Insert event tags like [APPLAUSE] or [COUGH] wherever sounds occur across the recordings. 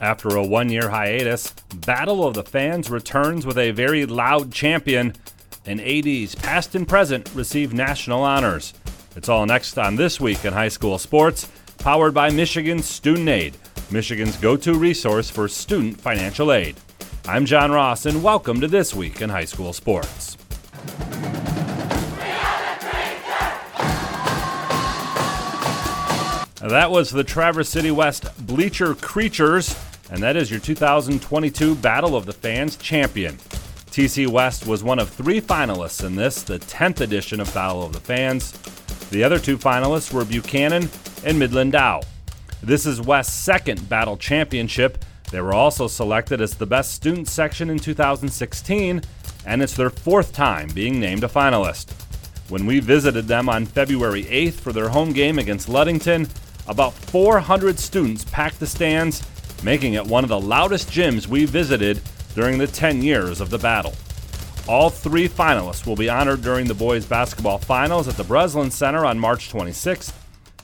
After a one year hiatus, Battle of the Fans returns with a very loud champion, and ADs past and present receive national honors. It's all next on This Week in High School Sports, powered by Michigan Student Aid, Michigan's go to resource for student financial aid. I'm John Ross, and welcome to This Week in High School Sports. That was the Traverse City West Bleacher Creatures, and that is your 2022 Battle of the Fans champion. TC West was one of three finalists in this, the 10th edition of Battle of the Fans. The other two finalists were Buchanan and Midland Dow. This is West's second battle championship. They were also selected as the best student section in 2016, and it's their fourth time being named a finalist. When we visited them on February 8th for their home game against Ludington, about 400 students packed the stands, making it one of the loudest gyms we visited during the 10 years of the battle. All three finalists will be honored during the boys basketball finals at the Breslin Center on March 26th.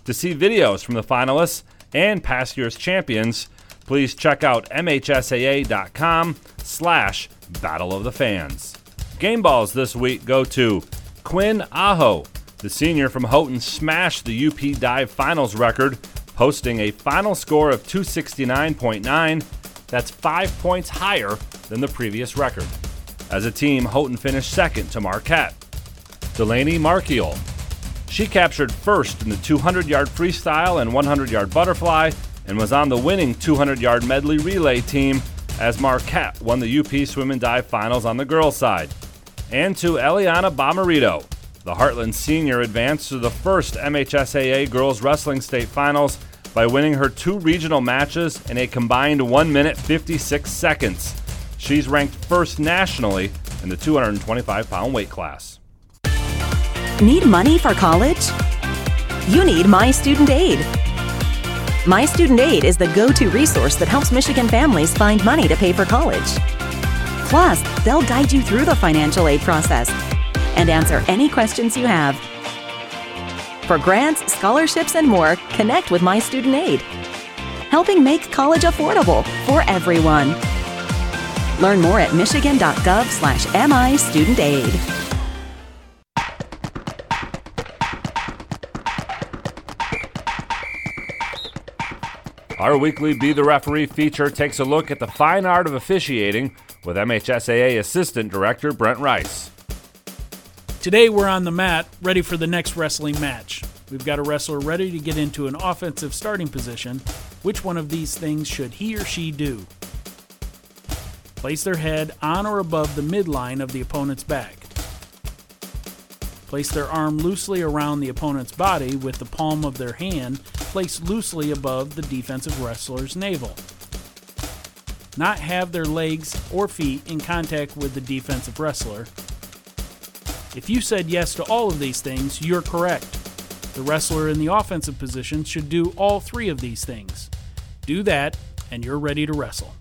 To see videos from the finalists and past year's champions, please check out mhsaa.com slash Battle of the Fans. Game balls this week go to Quinn Aho, the senior from Houghton smashed the UP dive finals record, posting a final score of 269.9. That's five points higher than the previous record. As a team, Houghton finished second to Marquette. Delaney Markiel. She captured first in the 200 yard freestyle and 100 yard butterfly and was on the winning 200 yard medley relay team as Marquette won the UP swim and dive finals on the girls' side. And to Eliana Bomarito. The Heartland senior advanced to the first MHSAA Girls Wrestling State Finals by winning her two regional matches in a combined 1 minute 56 seconds. She's ranked first nationally in the 225 pound weight class. Need money for college? You need My Student Aid. My Student Aid is the go to resource that helps Michigan families find money to pay for college. Plus, they'll guide you through the financial aid process and answer any questions you have. For grants, scholarships, and more, connect with My Student Aid, helping make college affordable for everyone. Learn more at michigan.gov slash MI Student Aid. Our weekly Be the Referee feature takes a look at the fine art of officiating with MHSAA Assistant Director Brent Rice. Today we're on the mat, ready for the next wrestling match. We've got a wrestler ready to get into an offensive starting position. Which one of these things should he or she do? Place their head on or above the midline of the opponent's back. Place their arm loosely around the opponent's body with the palm of their hand placed loosely above the defensive wrestler's navel. Not have their legs or feet in contact with the defensive wrestler if you said yes to all of these things, you're correct. The wrestler in the offensive position should do all three of these things. Do that, and you're ready to wrestle.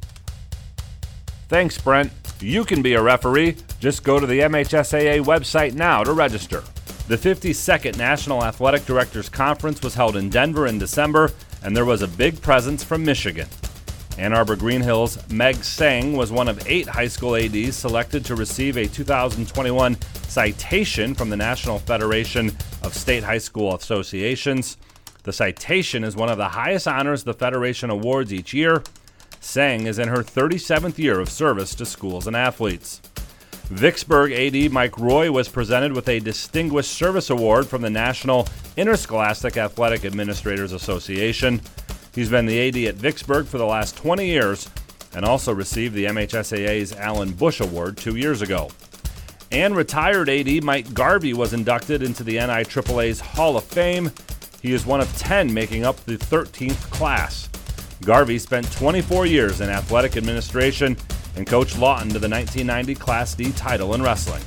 Thanks, Brent. You can be a referee. Just go to the MHSAA website now to register. The 52nd National Athletic Directors Conference was held in Denver in December, and there was a big presence from Michigan. Ann Arbor Greenhills' Meg Sang was one of eight high school ADs selected to receive a 2021 citation from the National Federation of State High School Associations. The citation is one of the highest honors the Federation awards each year. Sang is in her 37th year of service to schools and athletes. Vicksburg AD Mike Roy was presented with a Distinguished Service Award from the National Interscholastic Athletic Administrators Association. He's been the AD at Vicksburg for the last 20 years and also received the MHSAA's Alan Bush Award two years ago. And retired AD Mike Garvey was inducted into the NIAAA's Hall of Fame. He is one of 10 making up the 13th class. Garvey spent 24 years in athletic administration and coached Lawton to the 1990 Class D title in wrestling.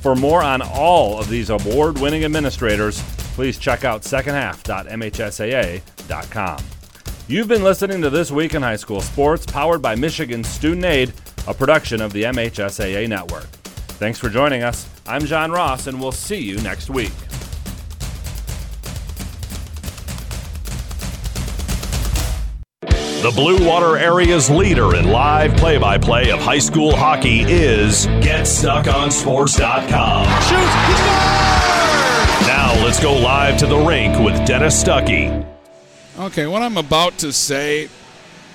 For more on all of these award winning administrators, please check out secondhalf.mhsaa.com. You've been listening to This Week in High School Sports, powered by Michigan Student Aid, a production of the MHSAA Network. Thanks for joining us. I'm John Ross, and we'll see you next week. The Blue Water area's leader in live play by play of high school hockey is GetStuckOnSports.com. Shoots! He! Now let's go live to the rink with Dennis Stuckey. Okay, what I'm about to say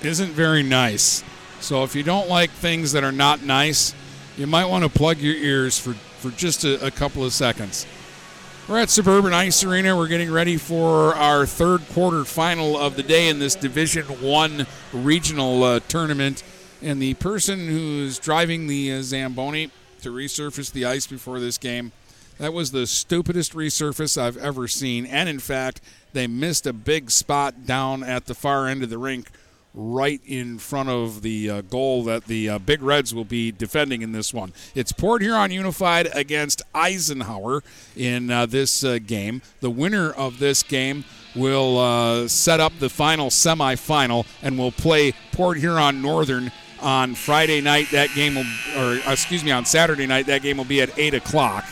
isn't very nice. So if you don't like things that are not nice, you might want to plug your ears for, for just a, a couple of seconds. We're at Suburban Ice Arena. We're getting ready for our third quarter final of the day in this Division One regional uh, tournament. And the person who's driving the uh, Zamboni to resurface the ice before this game, that was the stupidest resurface I've ever seen. And in fact, they missed a big spot down at the far end of the rink right in front of the uh, goal that the uh, Big Reds will be defending in this one. It's Port Huron Unified against Eisenhower in uh, this uh, game. The winner of this game will uh, set up the final semifinal and will play Port Huron Northern on Friday night. That game will, or excuse me, on Saturday night. That game will be at eight o'clock.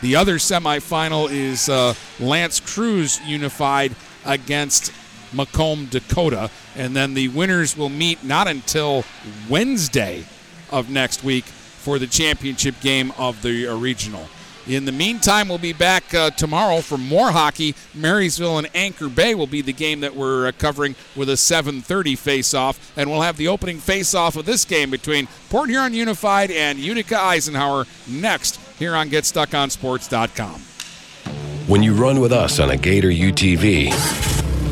The other semifinal is uh, L'Anse Creuse Unified against Macomb, Dakota. And then the winners will meet not until Wednesday of next week for the championship game of the regional. In the meantime, we'll be back uh, tomorrow for more hockey. Marysville and Anchor Bay will be the game that we're uh, covering with a 7:30 face-off, and we'll have the opening face-off of this game between Port Huron Unified and Utica Eisenhower next here on GetStuckOnSports.com. When you run with us on a Gator UTV,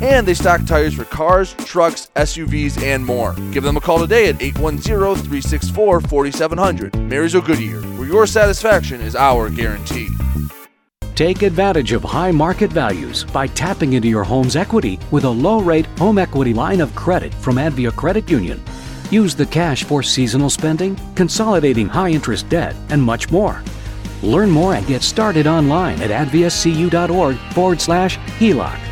and they stock tires for cars, trucks, SUVs, and more. Give them a call today at 810 364 4700. Marysville Goodyear, where your satisfaction is our guarantee. Take advantage of high market values by tapping into your home's equity with a low rate home equity line of credit from Advia Credit Union. Use the cash for seasonal spending, consolidating high interest debt, and much more. Learn more and get started online at adviacu.org forward slash HELOC.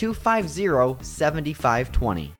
250 7520.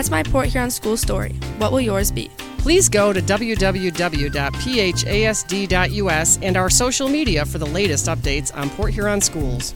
my Port Huron school story. What will yours be? Please go to www.phasd.us and our social media for the latest updates on Port Huron schools.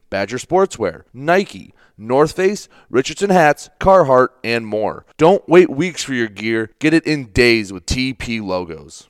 Badger Sportswear, Nike, North Face, Richardson hats, Carhartt, and more. Don't wait weeks for your gear. Get it in days with TP logos.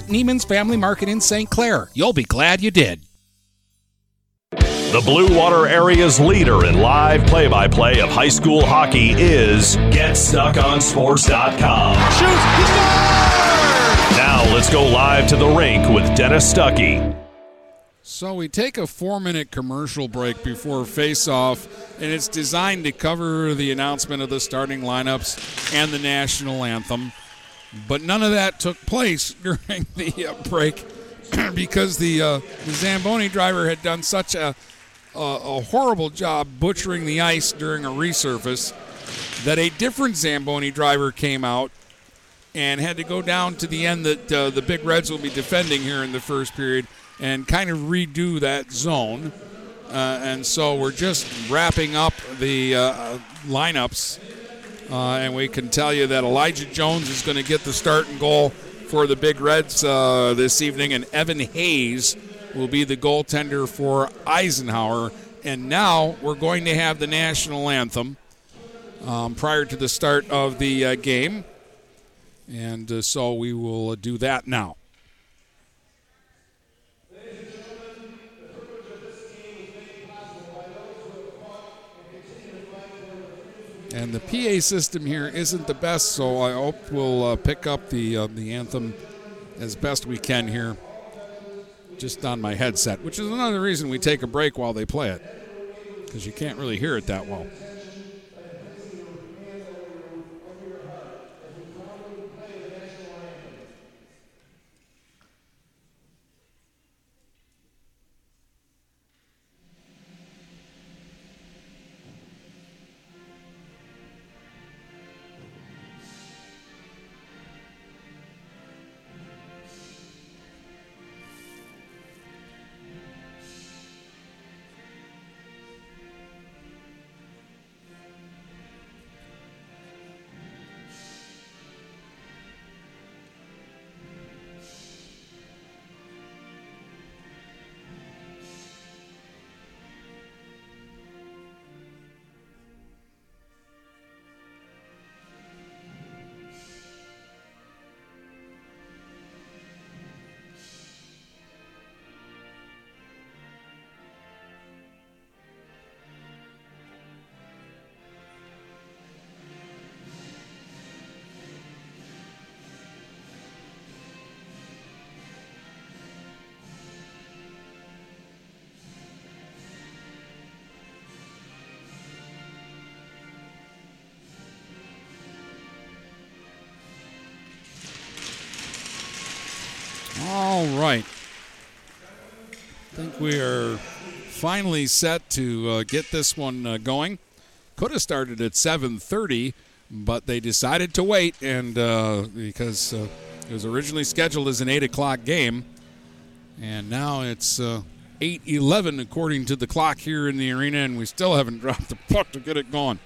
Neiman's Family Market in St. Clair. You'll be glad you did. The Blue Water area's leader in live play by play of high school hockey is GetStuckOnSports.com. Shoots, he! Now let's go live to the rink with Dennis Stuckey. So we take a four minute commercial break before face off, and it's designed to cover the announcement of the starting lineups and the national anthem. But none of that took place [LAUGHS] during the uh, break [CLEARS THROAT] because the, uh, the Zamboni driver had done such a, a, a horrible job butchering the ice during a resurface that a different Zamboni driver came out and had to go down to the end that uh, the Big Reds will be defending here in the first period and kind of redo that zone. Uh, and so we're just wrapping up the uh, lineups. Uh, and we can tell you that Elijah Jones is going to get the start and goal for the Big Reds uh, this evening, and Evan Hayes will be the goaltender for Eisenhower. And now we're going to have the national anthem um, prior to the start of the uh, game. And uh, so we will uh, do that now. And the PA system here isn't the best, so I hope we'll uh, pick up the uh, the anthem as best we can here, just on my headset. Which is another reason we take a break while they play it, because you can't really hear it that well. All right. I think we are finally set to uh, get this one uh, going. Could have started at 7:30, but they decided to wait, and uh, because uh, it was originally scheduled as an 8 o'clock game, and now it's 8:11 according to the clock here in the arena, and we still haven't [LAUGHS] dropped the puck to get it going.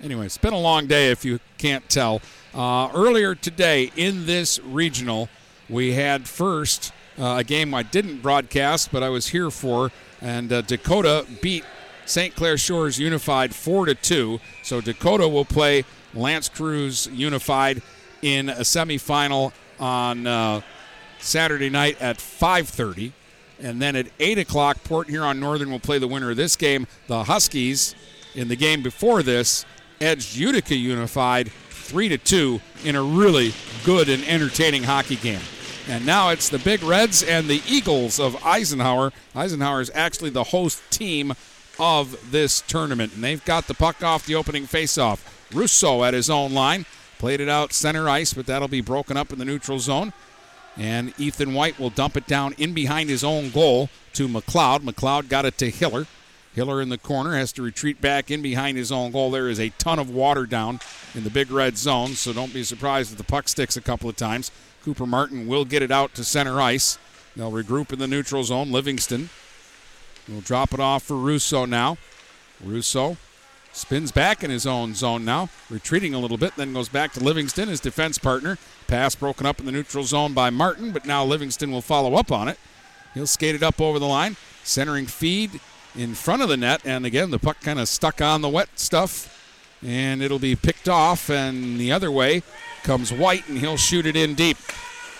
Anyway, it's been a long day if you can't tell. Uh, earlier today in this regional, we had first uh, a game I didn't broadcast, but I was here for, and uh, Dakota beat St. Clair Shores Unified four to two. So Dakota will play L'Anse Creuse Unified in a semifinal on uh, Saturday night at 5:30, and then at eight o'clock, Port Huron Northern will play the winner of this game, the Huskies. In the game before this, edged Utica Unified 3 to 2 in a really good and entertaining hockey game. And now it's the Big Reds and the Eagles of Eisenhower. Eisenhower is actually the host team of this tournament, and they've got the puck off the opening faceoff. Russo at his own line played it out center ice, but that'll be broken up in the neutral zone. And Ethan White will dump it down in behind his own goal to McLeod. McLeod got it to Hiller. Hiller in the corner has to retreat back in behind his own goal. There is a ton of water down in the big red zone, so don't be surprised if the puck sticks a couple of times. Cooper Martin will get it out to center ice. They'll regroup in the neutral zone. Livingston will drop it off for Russo now. Russo spins back in his own zone now, retreating a little bit, then goes back to Livingston, his defense partner. Pass broken up in the neutral zone by Martin, but now Livingston will follow up on it. He'll skate it up over the line, centering feed in front of the net, and again, the puck kind of stuck on the wet stuff, and it'll be picked off, and the other way comes White, and he'll shoot it in deep.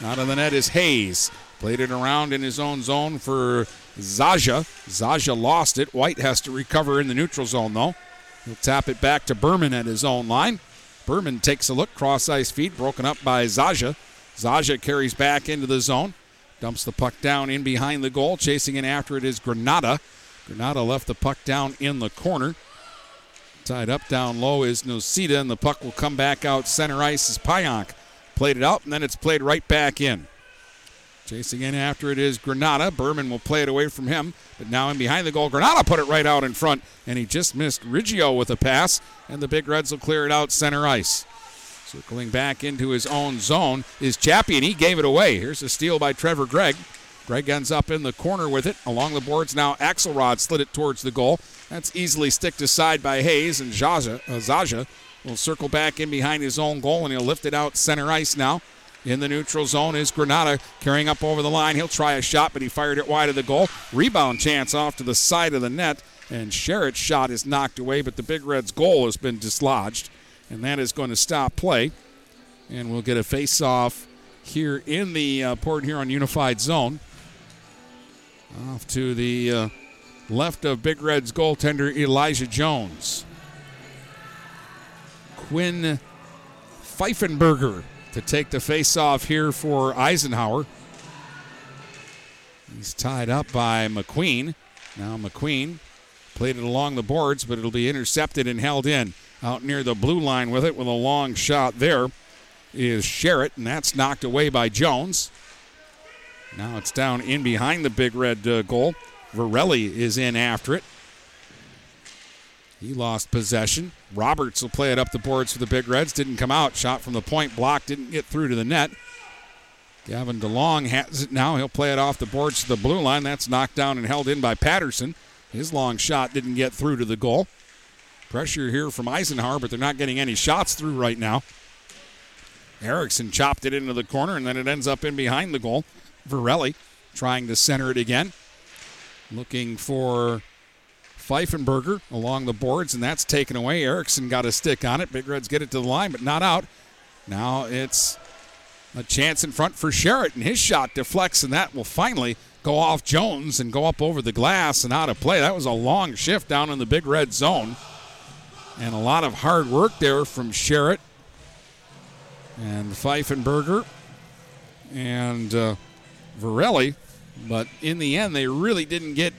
Out of the net is Hayes. Played it around in his own zone for Zaja. Zaja lost it. White has to recover in the neutral zone, though. He'll tap it back to Berman at his own line. Berman takes a look, cross ice feed, broken up by Zaja. Zaja carries back into the zone, dumps the puck down in behind the goal. Chasing in after it is Granada. Granada left the puck down in the corner. Tied up down low is Nocita, and the puck will come back out center ice as Pionk played it out, and then it's played right back in. Chasing in after it is Granada. Berman will play it away from him, but now in behind the goal, Granada put it right out in front, and he just missed Riggio with a pass, and the Big Reds will clear it out center ice. Circling back into his own zone is Chappie, and he gave it away. Here's a steal by Trevor Gregg. Gregg ends up in the corner with it. Along the boards now, Axelrod slid it towards the goal. That's easily sticked aside by Hayes, and Zaja, uh, Zaja will circle back in behind his own goal, and he'll lift it out center ice now. In the neutral zone is Granada carrying up over the line. He'll try a shot, but he fired it wide of the goal. Rebound chance off to the side of the net, and Sherritt's shot is knocked away, but the Big Reds' goal has been dislodged, and that is going to stop play. And we'll get a face-off here in the uh, Port Huron Unified Zone. Off to the uh, left of Big Red's goaltender Elijah Jones. Quinn Pfeifenberger to take the face-off here for Eisenhower. He's tied up by McQueen. Now McQueen played it along the boards, but it'll be intercepted and held in. Out near the blue line with it with a long shot there is Sherritt, and that's knocked away by Jones. Now it's down in behind the big red uh, goal. Varelli is in after it. He lost possession. Roberts will play it up the boards for the Big Reds. Didn't come out. Shot from the point block. Didn't get through to the net. Gavin DeLong has it now. He'll play it off the boards to the blue line. That's knocked down and held in by Patterson. His long shot didn't get through to the goal. Pressure here from Eisenhower, but they're not getting any shots through right now. Erickson chopped it into the corner, and then it ends up in behind the goal. Varelli trying to center it again. Looking for Pfeifenberger along the boards, and that's taken away. Erickson got a stick on it. Big Reds get it to the line, but not out. Now it's a chance in front for Sherritt, and his shot deflects, and that will finally go off Jones and go up over the glass and out of play. That was a long shift down in the Big Red zone. And a lot of hard work there from Sherritt and Pfeifenberger and uh, Varelli. But in the end, they really didn't get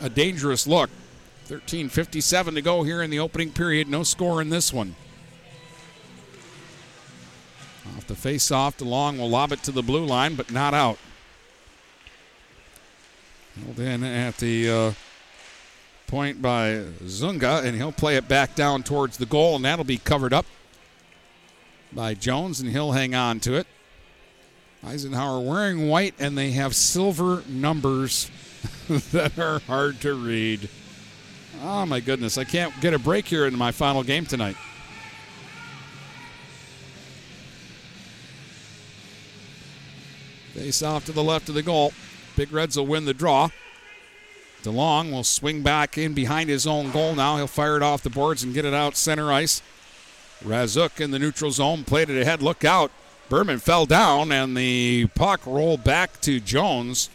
a dangerous look. 13.57 to go here in the opening period. No score in this one. Off the face off, DeLong will lob it to the blue line, but not out. Held in at the uh, point by Zuzga, and he'll play it back down towards the goal, and that'll be covered up by Jones, and he'll hang on to it. Eisenhower wearing white, and they have silver numbers [LAUGHS] that are hard to read. Oh, my goodness. I can't get a break here in my final game tonight. Face off to the left of the goal. Big Reds will win the draw. DeLong will swing back in behind his own goal now. He'll fire it off the boards and get it out center ice. Razuk in the neutral zone played it ahead. Look out. Berman fell down, and the puck rolled back to Jones,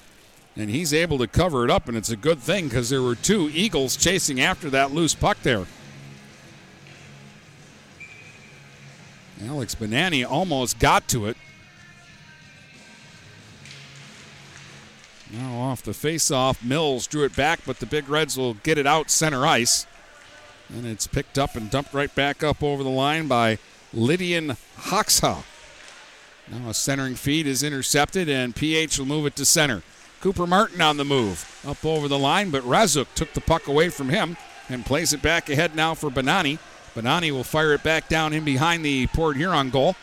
and he's able to cover it up, and it's a good thing because there were two Eagles chasing after that loose puck there. Alex Banani almost got to it. Now off the face-off, Mills drew it back, but the Big Reds will get it out center ice. And it's picked up and dumped right back up over the line by Lydian Hoxa. Now a centering feed is intercepted, and PH will move it to center. Cooper Martin on the move. Up over the line, but Razuk took the puck away from him and plays it back ahead now for Banani. Banani will fire it back down in behind the Port Huron goal.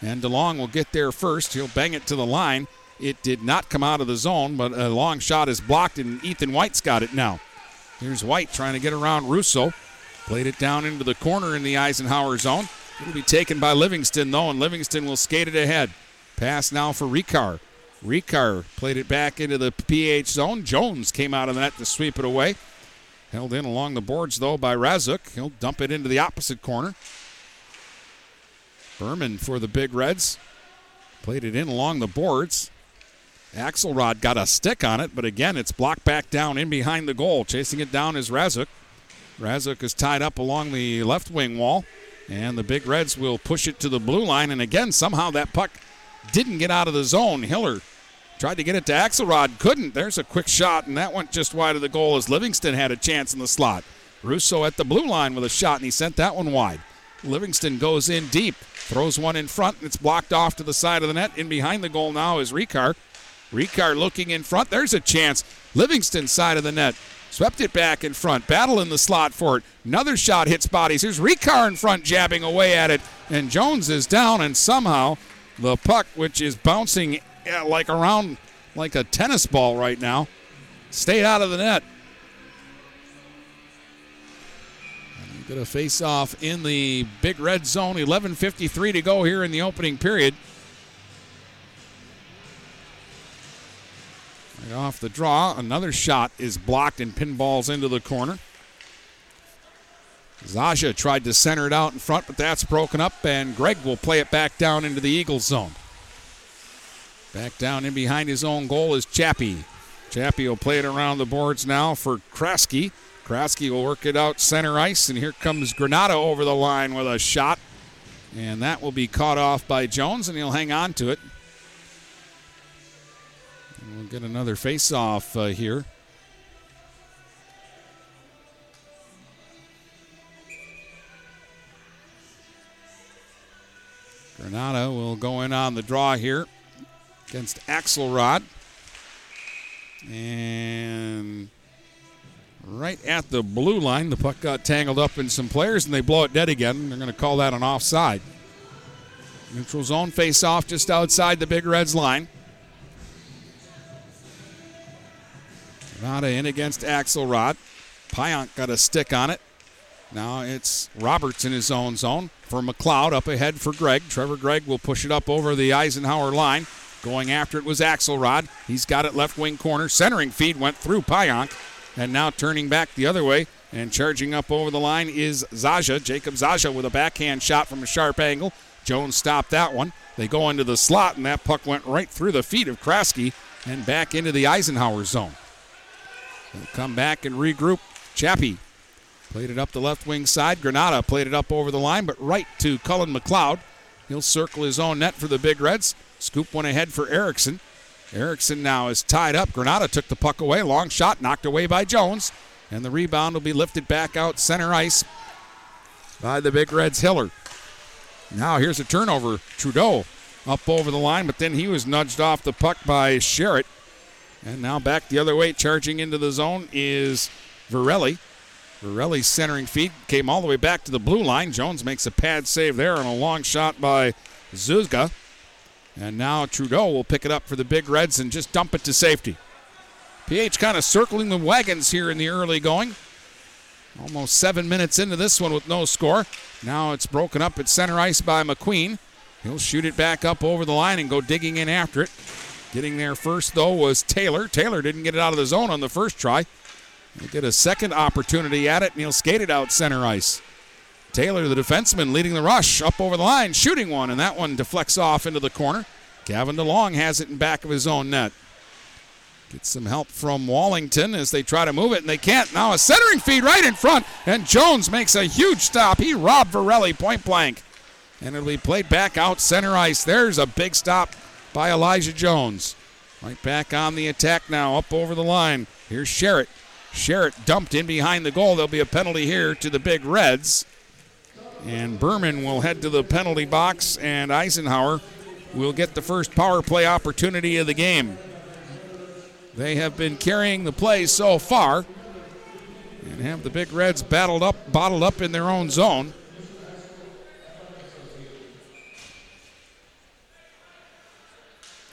And DeLong will get there first. He'll bang it to the line. It did not come out of the zone, but a long shot is blocked, and Ethan White's got it now. Here's White trying to get around Russo. Played it down into the corner in the Eisenhower zone. It'll be taken by Livingston, though, and Livingston will skate it ahead. Pass now for Ricard. Ricard played it back into the PH zone. Jones came out of that to sweep it away. Held in along the boards, though, by Razuk. He'll dump it into the opposite corner. Berman for the Big Reds. Played it in along the boards. Axelrod got a stick on it, but again, it's blocked back down in behind the goal. Chasing it down is Razuk. Razuk is tied up along the left wing wall, and the Big Reds will push it to the blue line. And again, somehow that puck didn't get out of the zone. Hiller tried to get it to Axelrod, couldn't. There's a quick shot, and that went just wide of the goal as Livingston had a chance in the slot. Russo at the blue line with a shot, and he sent that one wide. Livingston goes in deep, throws one in front, and it's blocked off to the side of the net. In behind the goal now is Ricard. Ricard looking in front. There's a chance. Livingston side of the net. Swept it back in front. Battle in the slot for it. Another shot hits bodies. Here's Ricard in front, jabbing away at it. And Jones is down, and somehow the puck, which is bouncing like around like a tennis ball right now, stayed out of the net. Going to face off in the big red zone. 11.53 to go here in the opening period. Right off the draw, another shot is blocked and pinballs into the corner. Zaja tried to center it out in front, but that's broken up, and Gregg will play it back down into the Eagles zone. Back down in behind his own goal is Chappie. Chappie will play it around the boards now for Kraski. Kraski will work it out center ice, and here comes Granada over the line with a shot. And that will be caught off by Jones, and he'll hang on to it. We'll get another face off uh, here. Granada will go in on the draw here against Axelrod. And right at the blue line, the puck got tangled up in some players and they blow it dead again. They're going to call that an offside. Neutral zone face off just outside the Big Reds line. Granada in against Axelrod. Pionk got a stick on it. Now it's Roberts in his own zone for McLeod up ahead for Gregg. Trevor Gregg will push it up over the Eisenhower line. Going after it was Axelrod. He's got it left wing corner. Centering feed went through Pionk. And now turning back the other way and charging up over the line is Zaja. Jacob Zaja with a backhand shot from a sharp angle. Jones stopped that one. They go into the slot, and that puck went right through the feet of Kraski and back into the Eisenhower zone. They'll come back and regroup. Chappie played it up the left wing side. Granada played it up over the line, but right to Cullen McLeod. He'll circle his own net for the Big Reds. Scoop one ahead for Erickson. Erickson now is tied up. Granada took the puck away. Long shot knocked away by Jones. And the rebound will be lifted back out center ice by the Big Reds Hiller. Now here's a turnover. Trudeau up over the line, but then he was nudged off the puck by Sherritt. And now back the other way, charging into the zone is Varelli. Varelli's centering feet came all the way back to the blue line. Jones makes a pad save there on a long shot by Zuzga. And now Trudeau will pick it up for the Big Reds and just dump it to safety. PH kind of circling the wagons here in the early going. Almost seven minutes into this one with no score. Now it's broken up at center ice by McQueen. He'll shoot it back up over the line and go digging in after it. Getting there first, though, was Taylor. Taylor didn't get it out of the zone on the first try. He'll get a second opportunity at it, and he'll skate it out center ice. Taylor, the defenseman, leading the rush up over the line, shooting one, and that one deflects off into the corner. Gavin DeLong has it in back of his own net. Gets some help from Wallington as they try to move it, and they can't. Now a centering feed right in front, and Jones makes a huge stop. He robbed Varelli point blank. And it'll be played back out center ice. There's a big stop by Elijah Jones. Right back on the attack now, up over the line. Here's Sherritt. Sherritt dumped in behind the goal. There'll be a penalty here to the Big Reds. And Berman will head to the penalty box, and Eisenhower will get the first power play opportunity of the game. They have been carrying the play so far and have the Big Reds battled up, bottled up in their own zone.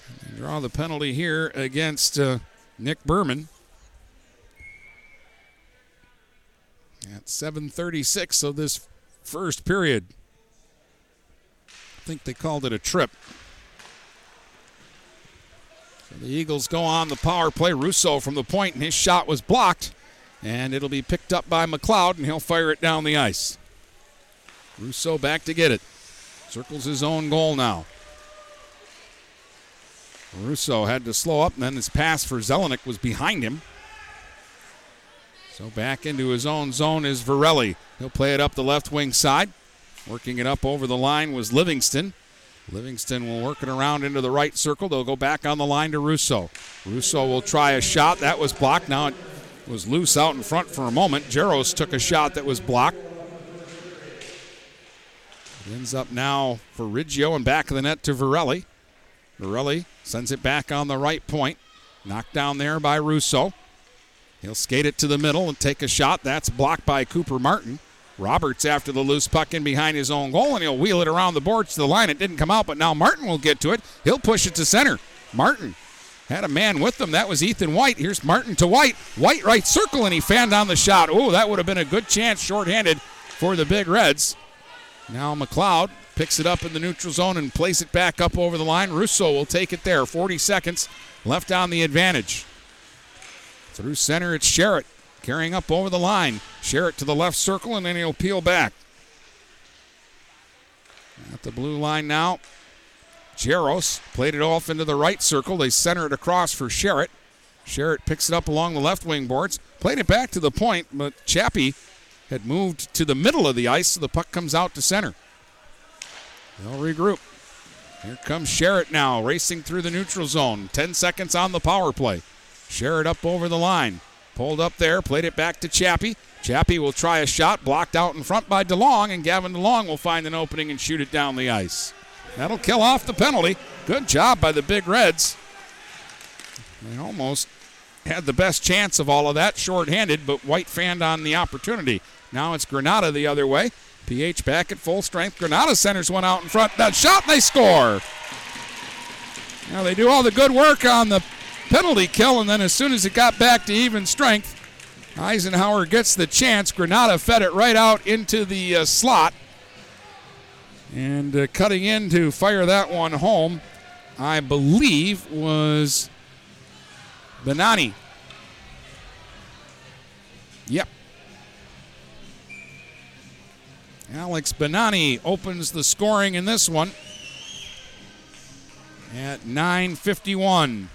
And they draw the penalty here against uh, Nick Berman. At 7:36 of this first period. I think they called it a trip. So the Eagles go on the power play. Russo from the point, and his shot was blocked. And it'll be picked up by McLeod, and he'll fire it down the ice. Russo back to get it. Circles his own goal now. Russo had to slow up, and then his pass for Zelenik was behind him. So back into his own zone is Varelli. He'll play it up the left wing side. Working it up over the line was Livingston. Livingston will work it around into the right circle. They'll go back on the line to Russo. Russo will try a shot. That was blocked. Now it was loose out in front for a moment. Jaros took a shot that was blocked. It ends up now for Riggio and back of the net to Varelli. Varelli sends it back on the right point. Knocked down there by Russo. He'll skate it to the middle and take a shot. That's blocked by Cooper Martin. Roberts after the loose puck in behind his own goal, and he'll wheel it around the boards to the line. It didn't come out, but now Martin will get to it. He'll push it to center. Martin had a man with them. That was Ethan White. Here's Martin to White. White right circle, and he fanned on the shot. Oh, that would have been a good chance shorthanded for the Big Reds. Now McLeod picks it up in the neutral zone and plays it back up over the line. Russo will take it there. 40 seconds left on the advantage. Through center, it's Sherritt carrying up over the line. Sherritt to the left circle, and then he'll peel back. At the blue line now. Jaros played it off into the right circle. They center it across for Sherritt. Sherritt picks it up along the left wing boards. Played it back to the point, but Chappie had moved to the middle of the ice, so the puck comes out to center. They'll regroup. Here comes Sherritt now, racing through the neutral zone. 10 seconds on the power play. Sherritt up over the line. Pulled up there, played it back to Chappie. Chappie will try a shot, blocked out in front by DeLong, and Gavin DeLong will find an opening and shoot it down the ice. That'll kill off the penalty. Good job by the Big Reds. They almost had the best chance of all of that, shorthanded, but White fanned on the opportunity. Now it's Granada the other way. PH back at full strength. Granada centers one out in front. That shot, they score. Now they do all the good work on the penalty kill, and then as soon as it got back to even strength, Eisenhower gets the chance. Granada fed it right out into the uh, slot. And uh, cutting in to fire that one home, I believe, was Benani. Yep. Alex Benani opens the scoring in this one at 9:51.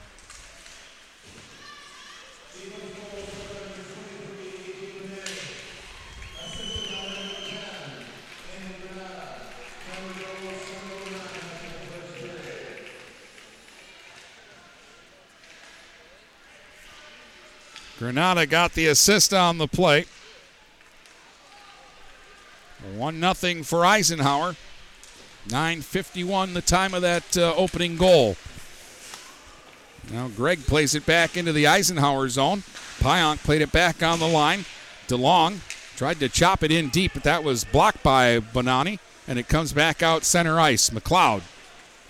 Granada got the assist on the play. 1 0 for Eisenhower. 9.51 the time of that uh, opening goal. Now Gregg plays it back into the Eisenhower zone. Pionk played it back on the line. DeLong tried to chop it in deep, but that was blocked by Bonani, and it comes back out center ice. McLeod.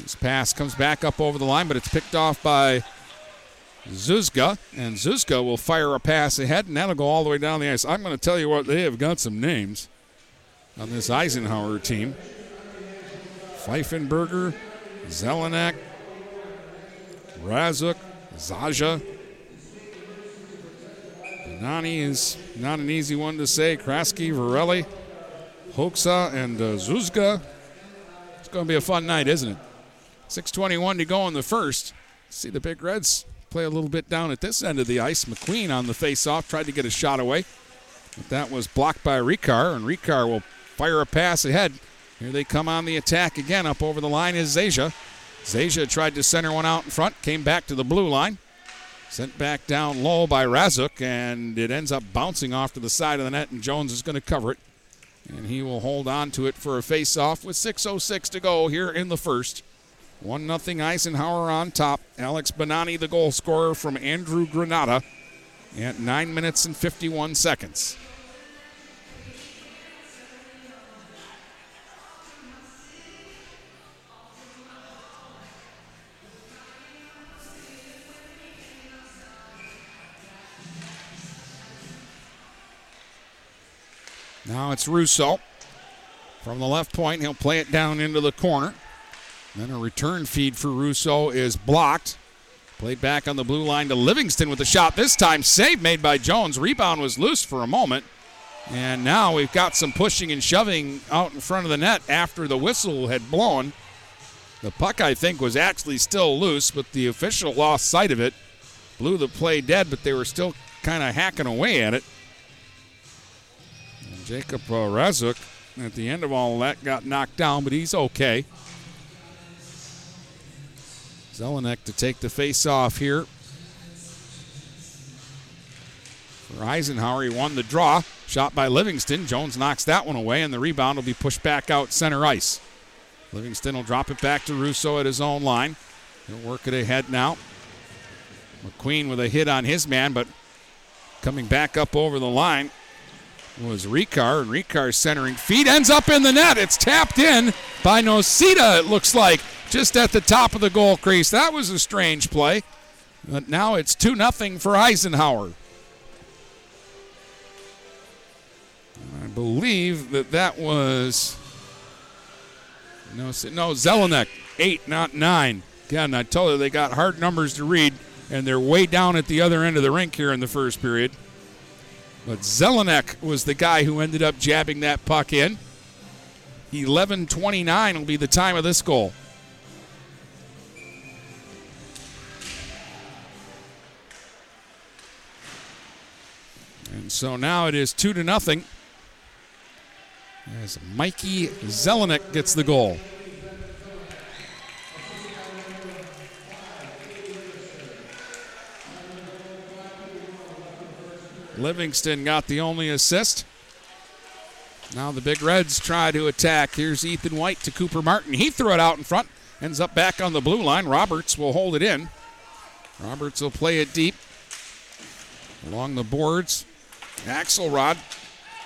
His pass comes back up over the line, but it's picked off by Zuzga, and Zuzga will fire a pass ahead, and that'll go all the way down the ice. I'm going to tell you what, they have got some names on this Eisenhower team. Pfeifenberger, Zelenak, Razuk, Zaja. Nani is not an easy one to say. Kraski, Varelli, Hoxa, and uh, Zuzga. It's going to be a fun night, isn't it? 6.21 to go in the first. See the Big Reds play a little bit down at this end of the ice. McQueen on the face-off tried to get a shot away. But that was blocked by Ricard, and Ricard will fire a pass ahead. Here they come on the attack again. Up over the line is Zaja. Zaja tried to center one out in front, came back to the blue line. Sent back down low by Razuk, and it ends up bouncing off to the side of the net, and Jones is going to cover it. And he will hold on to it for a face-off with 6.06 to go here in the first. 1 0 Eisenhower on top. Alex Bonani, the goal scorer from Andrew Granada, at 9 minutes and 51 seconds. Now it's Russo. From the left point, he'll play it down into the corner. Then a return feed for Russo is blocked. Played back on the blue line to Livingston with a shot. This time, save made by Jones. Rebound was loose for a moment. And now we've got some pushing and shoving out in front of the net after the whistle had blown. The puck, I think, was actually still loose, but the official lost sight of it. Blew the play dead, but they were still kind of hacking away at it. Jacob uh, Razuk, at the end of all that, got knocked down, but he's okay. Zelenek to take the face off here. For Eisenhower, he won the draw. Shot by Livingston. Jones knocks that one away, and the rebound will be pushed back out center ice. Livingston will drop it back to Russo at his own line. He'll work it ahead now. McQueen with a hit on his man, but coming back up over the line was Ricard, and Ricard's centering feet ends up in the net. It's tapped in by Nosita, it looks like, just at the top of the goal crease. That was a strange play. But now it's 2 0 for Eisenhower. I believe that that was. No, no, Zelenek, eight, not nine. Again, I told you they got hard numbers to read, and they're way down at the other end of the rink here in the first period. But Zelenek was the guy who ended up jabbing that puck in. 11:29 will be the time of this goal. And so now it is two to nothing. As Mikey Zelenek gets the goal. Livingston got the only assist. Now the Big Reds try to attack. Here's Ethan White to Cooper Martin. He threw it out in front. Ends up back on the blue line. Roberts will hold it in. Roberts will play it deep. Along the boards. Axelrod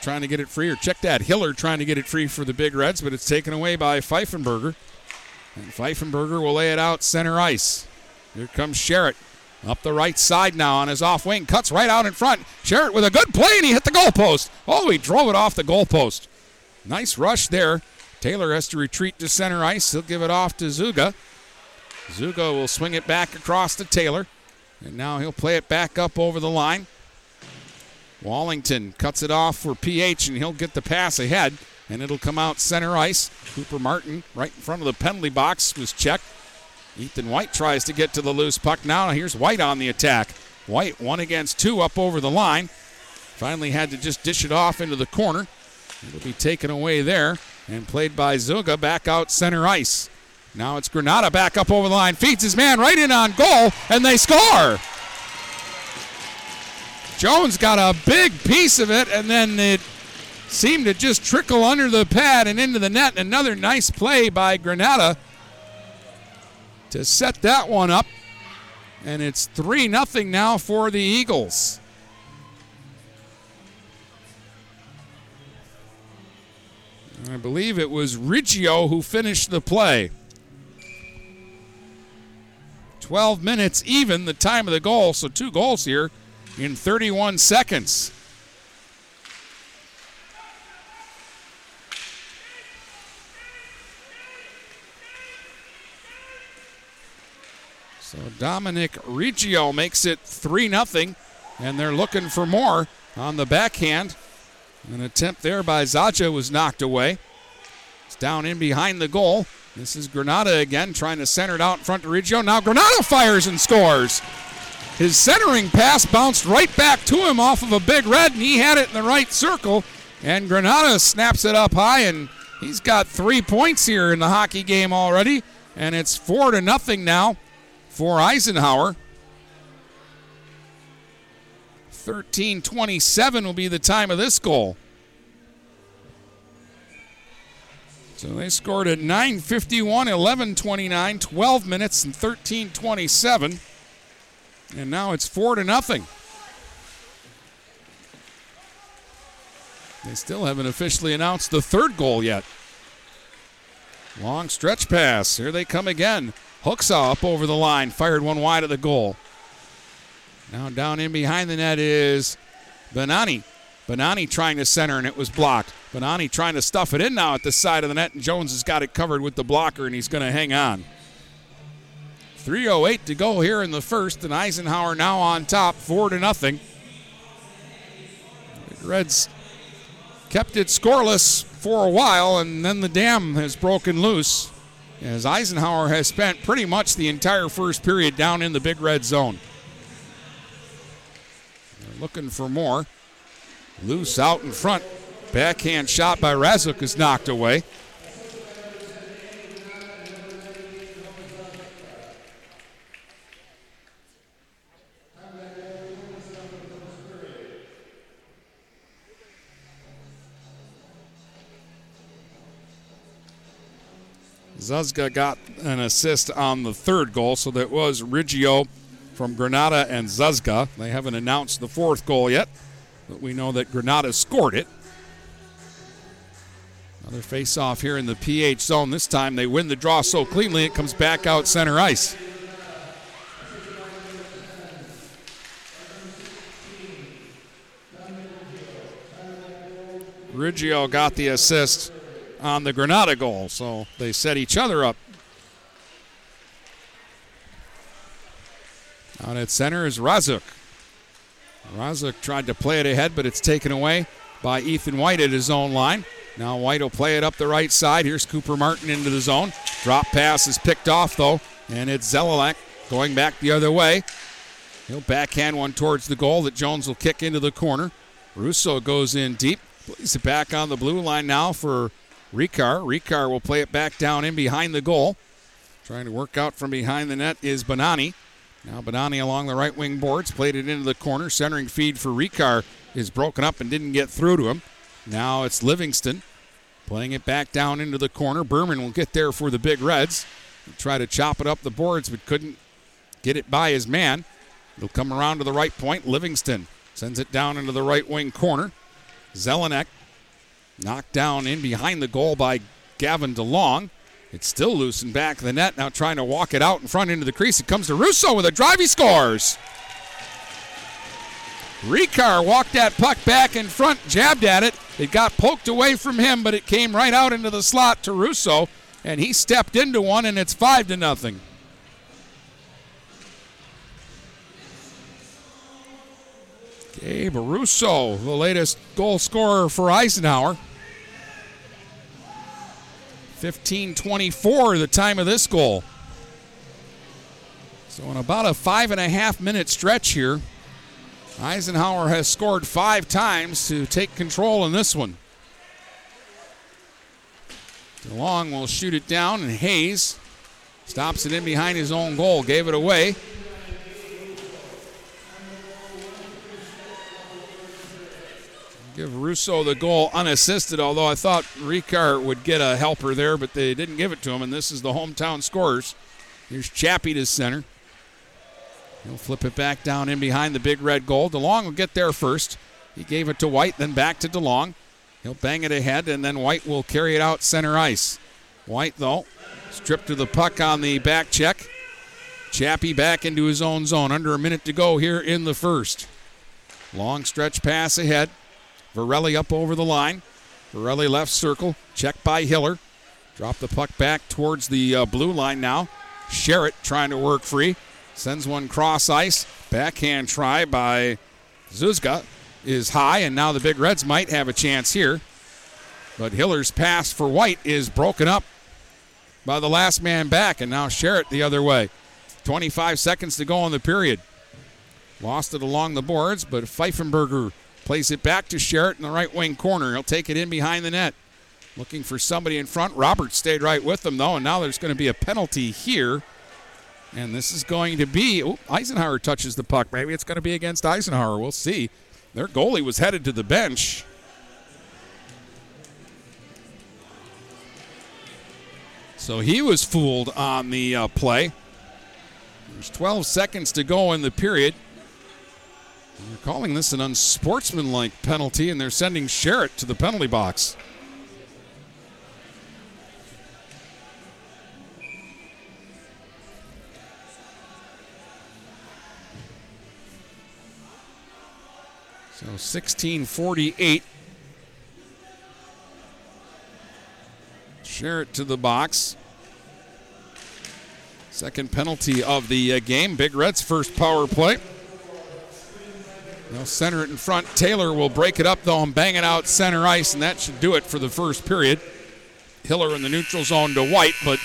trying to get it free. Or check that. Hiller trying to get it free for the Big Reds, but it's taken away by Pfeifenberger. And Pfeifenberger will lay it out center ice. Here comes Sherritt. Up the right side now on his off wing. Cuts right out in front. Sherritt with a good play, and he hit the goalpost. Oh, he drove it off the goalpost. Nice rush there. Taylor has to retreat to center ice. He'll give it off to Zuzga. Zuzga will swing it back across to Taylor. And now he'll play it back up over the line. Wallington cuts it off for PH, and he'll get the pass ahead. And it'll come out center ice. Cooper Martin, right in front of the penalty box, was checked. Ethan White tries to get to the loose puck. Now here's White on the attack. White one against two up over the line. Finally had to just dish it off into the corner. It'll be taken away there and played by Zuzga back out center ice. Now it's Granada back up over the line. Feeds his man right in on goal and they score. Jones got a big piece of it and then it seemed to just trickle under the pad and into the net. Another nice play by Granada to set that one up. And it's 3 0 now for the Eagles. I believe it was Riggio who finished the play. 12 minutes even, the time of the goal, so two goals here in 31 seconds. Dominic Riggio makes it 3 0, and they're looking for more on the backhand. An attempt there by Zaja was knocked away. It's down in behind the goal. This is Granada again, trying to center it out in front to Riggio. Now Granada fires and scores. His centering pass bounced right back to him off of a big red, and he had it in the right circle. And Granada snaps it up high and He's got three points here in the hockey game already, and it's four to nothing now for Eisenhower. 13:27 will be the time of this goal. So they scored at 9:51, 11:29, 12 minutes and 13:27, and now it's four to nothing. They still haven't officially announced the third goal yet. Long stretch pass. Here they come again. Hooksaw up over the line, fired one wide of the goal. Now down in behind the net is Bonani. Bonani trying to center and it was blocked. Bonani trying to stuff it in now at the side of the net, and Jones has got it covered with the blocker, and he's going to hang on. 3.08 to go here in the first, and Eisenhower now on top, four to nothing. The Reds kept it scoreless for a while, and then the dam has broken loose as Eisenhower has spent pretty much the entire first period down in the big red zone. They're looking for more. Loose out in front. Backhand shot by Razuk is knocked away. Zuzga got an assist on the third goal, so that was Riggio from Granada and Zuzga. They haven't announced the fourth goal yet, but we know that Granada scored it. Another face-off here in the PH zone. This time they win the draw so cleanly it comes back out center ice. Riggio got the assist on the Granada goal, so they set each other up. Out at center is Razuk. Razuk tried to play it ahead, but it's taken away by Ethan White at his own line. Now White will play it up the right side. Here's Cooper Martin into the zone. Drop pass is picked off, though, and it's Zelenek going back the other way. He'll backhand one towards the goal that Jones will kick into the corner. Russo goes in deep. Plays it back on the blue line now for Ricard. Ricard will play it back down in behind the goal. Trying to work out from behind the net is Bonani. Now Bonani along the right wing boards, played it into the corner. Centering feed for Ricard is broken up and didn't get through to him. Now it's Livingston playing it back down into the corner. Berman will get there for the Big Reds. He'll try to chop it up the boards, but couldn't get it by his man. He'll come around to the right point. Livingston sends it down into the right wing corner. Zelenek knocked down in behind the goal by Gavin DeLong. It's still loose in back of the net. Now trying to walk it out in front into the crease. It comes to Russo with a drive. He scores. Ricard walked that puck back in front, jabbed at it. It got poked away from him, but it came right out into the slot to Russo, and he stepped into one, and it's five to nothing. Gabe Russo, the latest goal scorer for Eisenhower. 15:24, the time of this goal. So in about a five and a half minute stretch here, Eisenhower has scored five times to take control in this one. DeLong will shoot it down, and Hayes stops it in behind his own goal, gave it away. Give Russo the goal unassisted, although I thought Ricard would get a helper there, but they didn't give it to him, and this is the hometown scorers. Here's Chappie to center. He'll flip it back down in behind the big red goal. DeLong will get there first. He gave it to White, then back to DeLong. He'll bang it ahead, and then White will carry it out center ice. White, though, stripped to the puck on the back check. Chappie back into his own zone. Under a minute to go here in the first. Long stretch pass ahead. Varelli up over the line. Varelli left circle. Checked by Hiller. Drop the puck back towards the uh, blue line now. Sherritt trying to work free. Sends one cross ice. Backhand try by Zuzga is high, and now the Big Reds might have a chance here. But Hiller's pass for White is broken up by the last man back, and now Sherritt the other way. 25 seconds to go in the period. Lost it along the boards, but Pfeifenberger plays it back to Sherritt in the right wing corner. He'll take it in behind the net. Looking for somebody in front. Robert stayed right with them, though, and now there's going to be a penalty here. And this is going to be. Oh, Eisenhower touches the puck. Maybe it's going to be against Eisenhower. We'll see. Their goalie was headed to the bench. So he was fooled on the uh, play. There's 12 seconds to go in the period. They're calling this an unsportsmanlike penalty, and they're sending Sherritt to the penalty box. So 1648. Sherritt to the box. Second penalty of the uh, game. Big Red's first power play. They'll center it in front. Taylor will break it up, though, and bang it out center ice, and that should do it for the first period. Hiller in the neutral zone to White, but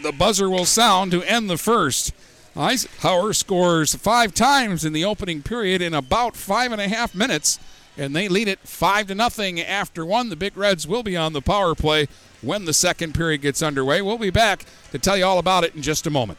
the buzzer will sound to end the first. Eisenhower scores five times in the opening period in about five and a half minutes, and they lead it five to nothing after one. The Big Reds will be on the power play when the second period gets underway. We'll be back to tell you all about it in just a moment.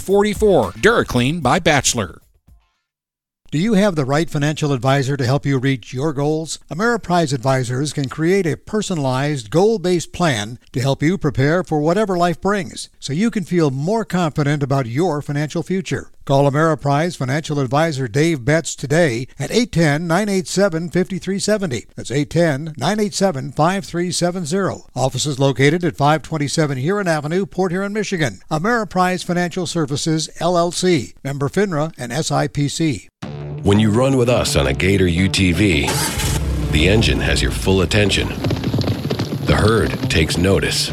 44. DuraClean by Bachelor. Do you have the right financial advisor to help you reach your goals? Ameriprise Advisors can create a personalized, goal based plan to help you prepare for whatever life brings so you can feel more confident about your financial future. Call Ameriprise Financial Advisor Dave Betts today at 810 987 5370. That's 810 987 5370. Office is located at 527 Huron Avenue, Port Huron, Michigan. Ameriprise Financial Services, LLC. Member FINRA and SIPC. When you run with us on a Gator UTV, the engine has your full attention. The herd takes notice.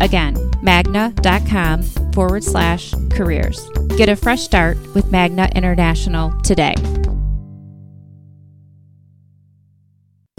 Again, magna.com forward slash careers. Get a fresh start with Magna International today.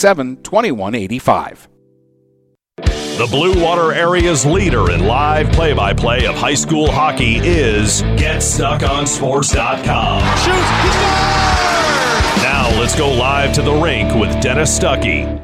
2185. The Blue Water Area's leader in live play by play of high school hockey is GetStuckOnSports.com. Shoots! He scored! Now let's go live to the rink with Dennis Stuckey.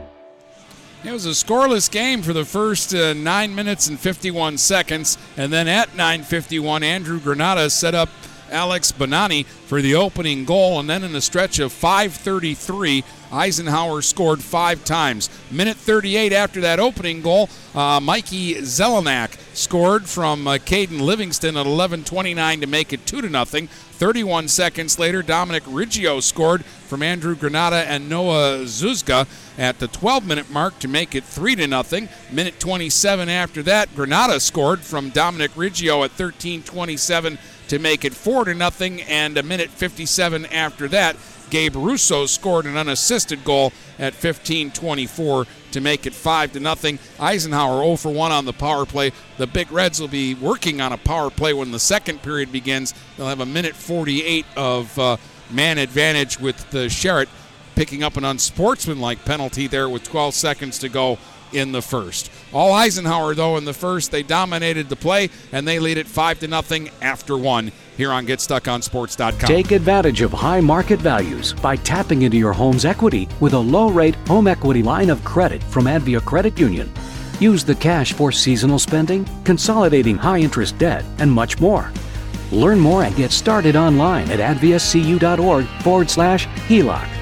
It was a scoreless game for the first uh, 9 minutes and 51 seconds. And then at 9.51, Andrew Granada set up Alex Bonani for the opening goal, and then in a stretch of 5:33, Eisenhower scored five times. Minute 38 after that opening goal, uh, Mikey Zelenek scored from uh, Caden Livingston at 11:29 to make it two to nothing. 31 seconds later, Dominic Riggio scored from Andrew Granada and Noah Zuzga at the 12-minute mark to make it three to nothing. Minute 27 after that, Granada scored from Dominic Riggio at 13:27 to make it four to nothing, and a minute 57 after that, Gabe Russo scored an unassisted goal at 15:24 to make it five to nothing. Eisenhower 0 for 1 on the power play. The Big Reds will be working on a power play when the second period begins. They'll have a minute 48 of uh, man advantage with the Sherritt picking up an unsportsmanlike penalty there with 12 seconds to go in the first. All Eisenhower though in the first, they dominated the play and they lead it 5 to nothing after 1 here on GetStuckOnSports.com. Take advantage of high market values by tapping into your home's equity with a low rate home equity line of credit from Advia Credit Union. Use the cash for seasonal spending, consolidating high interest debt, and much more. Learn more and get started online at adviacu.org forward slash HELOC.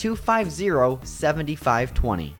250 7520.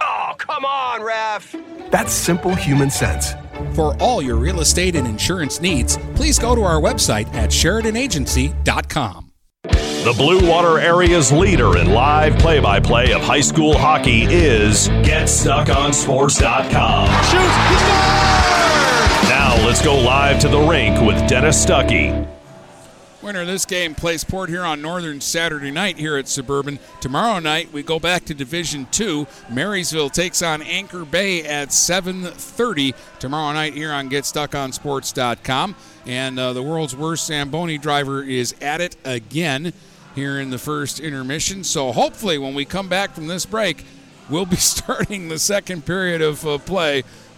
Come on, ref. That's simple human sense. For all your real estate and insurance needs, please go to our website at SheridanAgency.com. The Blue Water area's leader in live play by play of high school hockey is GetStuckOnSports.com. Now let's go live to the rink with Dennis Stuckey. Winner of this game plays Port Huron Northern Saturday night here at Suburban. Tomorrow night we go back to Division Two. Marysville takes on Anchor Bay at 7:30 tomorrow night here on GetStuckOnSports.com. And uh, the world's worst Zamboni driver is at it again here in the first intermission. So hopefully when we come back from this break, we'll be [LAUGHS] starting the second period of uh, play.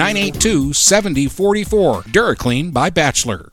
982 7044. DuraClean by Bachelor.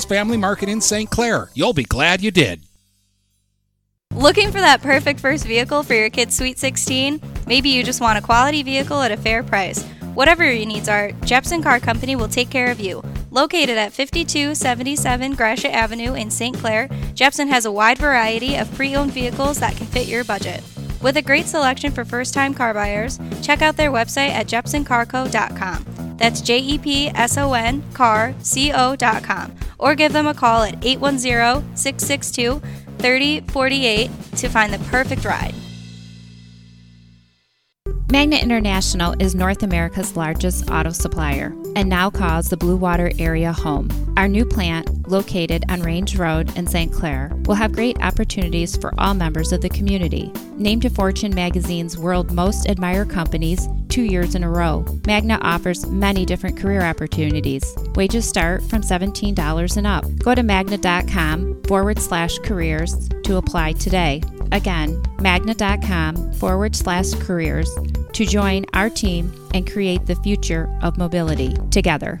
Family Market in St. Clair. You'll be glad you did. Looking for that perfect first vehicle for your kid's Sweet 16? Maybe you just want a quality vehicle at a fair price. Whatever your needs are, Jepson Car Company will take care of you. Located at 5277 Gratiot Avenue in St. Clair, Jepson has a wide variety of pre owned vehicles that can fit your budget. With a great selection for first time car buyers, check out their website at jepsoncarco.com. That's J E P S O N car C O.com. Or give them a call at 810 662 3048 to find the perfect ride. Magna International is North America's largest auto supplier and now calls the Blue Water area home. Our new plant, located on Range Road in St. Clair, will have great opportunities for all members of the community. Named to Fortune magazine's World Most Admired Companies two years in a row, Magna offers many different career opportunities. Wages start from $17 and up. Go to magna.com forward slash careers to apply today. Again, magna.com forward slash careers to join our team and create the future of mobility together.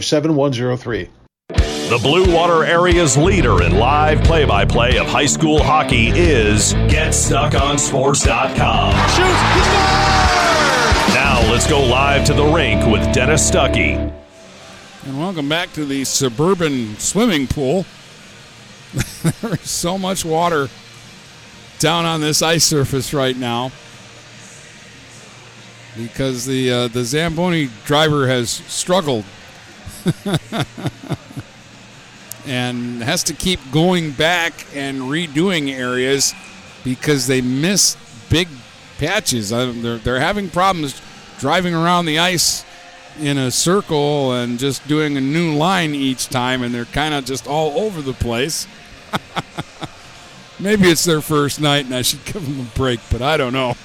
7103. The Blue Water area's leader in live play by play of high school hockey is GetStuckOnSports.com. Now let's go live to the rink with Dennis Stuckey. And welcome back to the suburban swimming pool. [LAUGHS] there is so much water down on this ice surface right now because the uh, the Zamboni driver has struggled [LAUGHS] and has to keep going back and redoing areas because they miss big patches. They're, they're having problems driving around the ice in a circle and just doing a new line each time, and they're kind of just all over the place. [LAUGHS] Maybe it's their first night, and I should [LAUGHS] give them a break, but I don't know.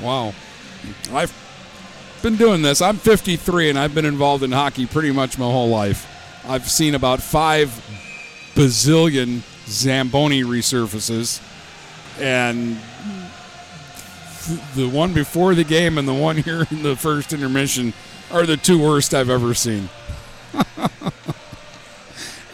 Wow. I've been doing this. I'm 53, and I've been involved in hockey pretty much my whole life. I've seen about five bazillion Zamboni resurfaces, and the one before the game and the one [LAUGHS] here in the first intermission are the two worst I've ever seen. [LAUGHS]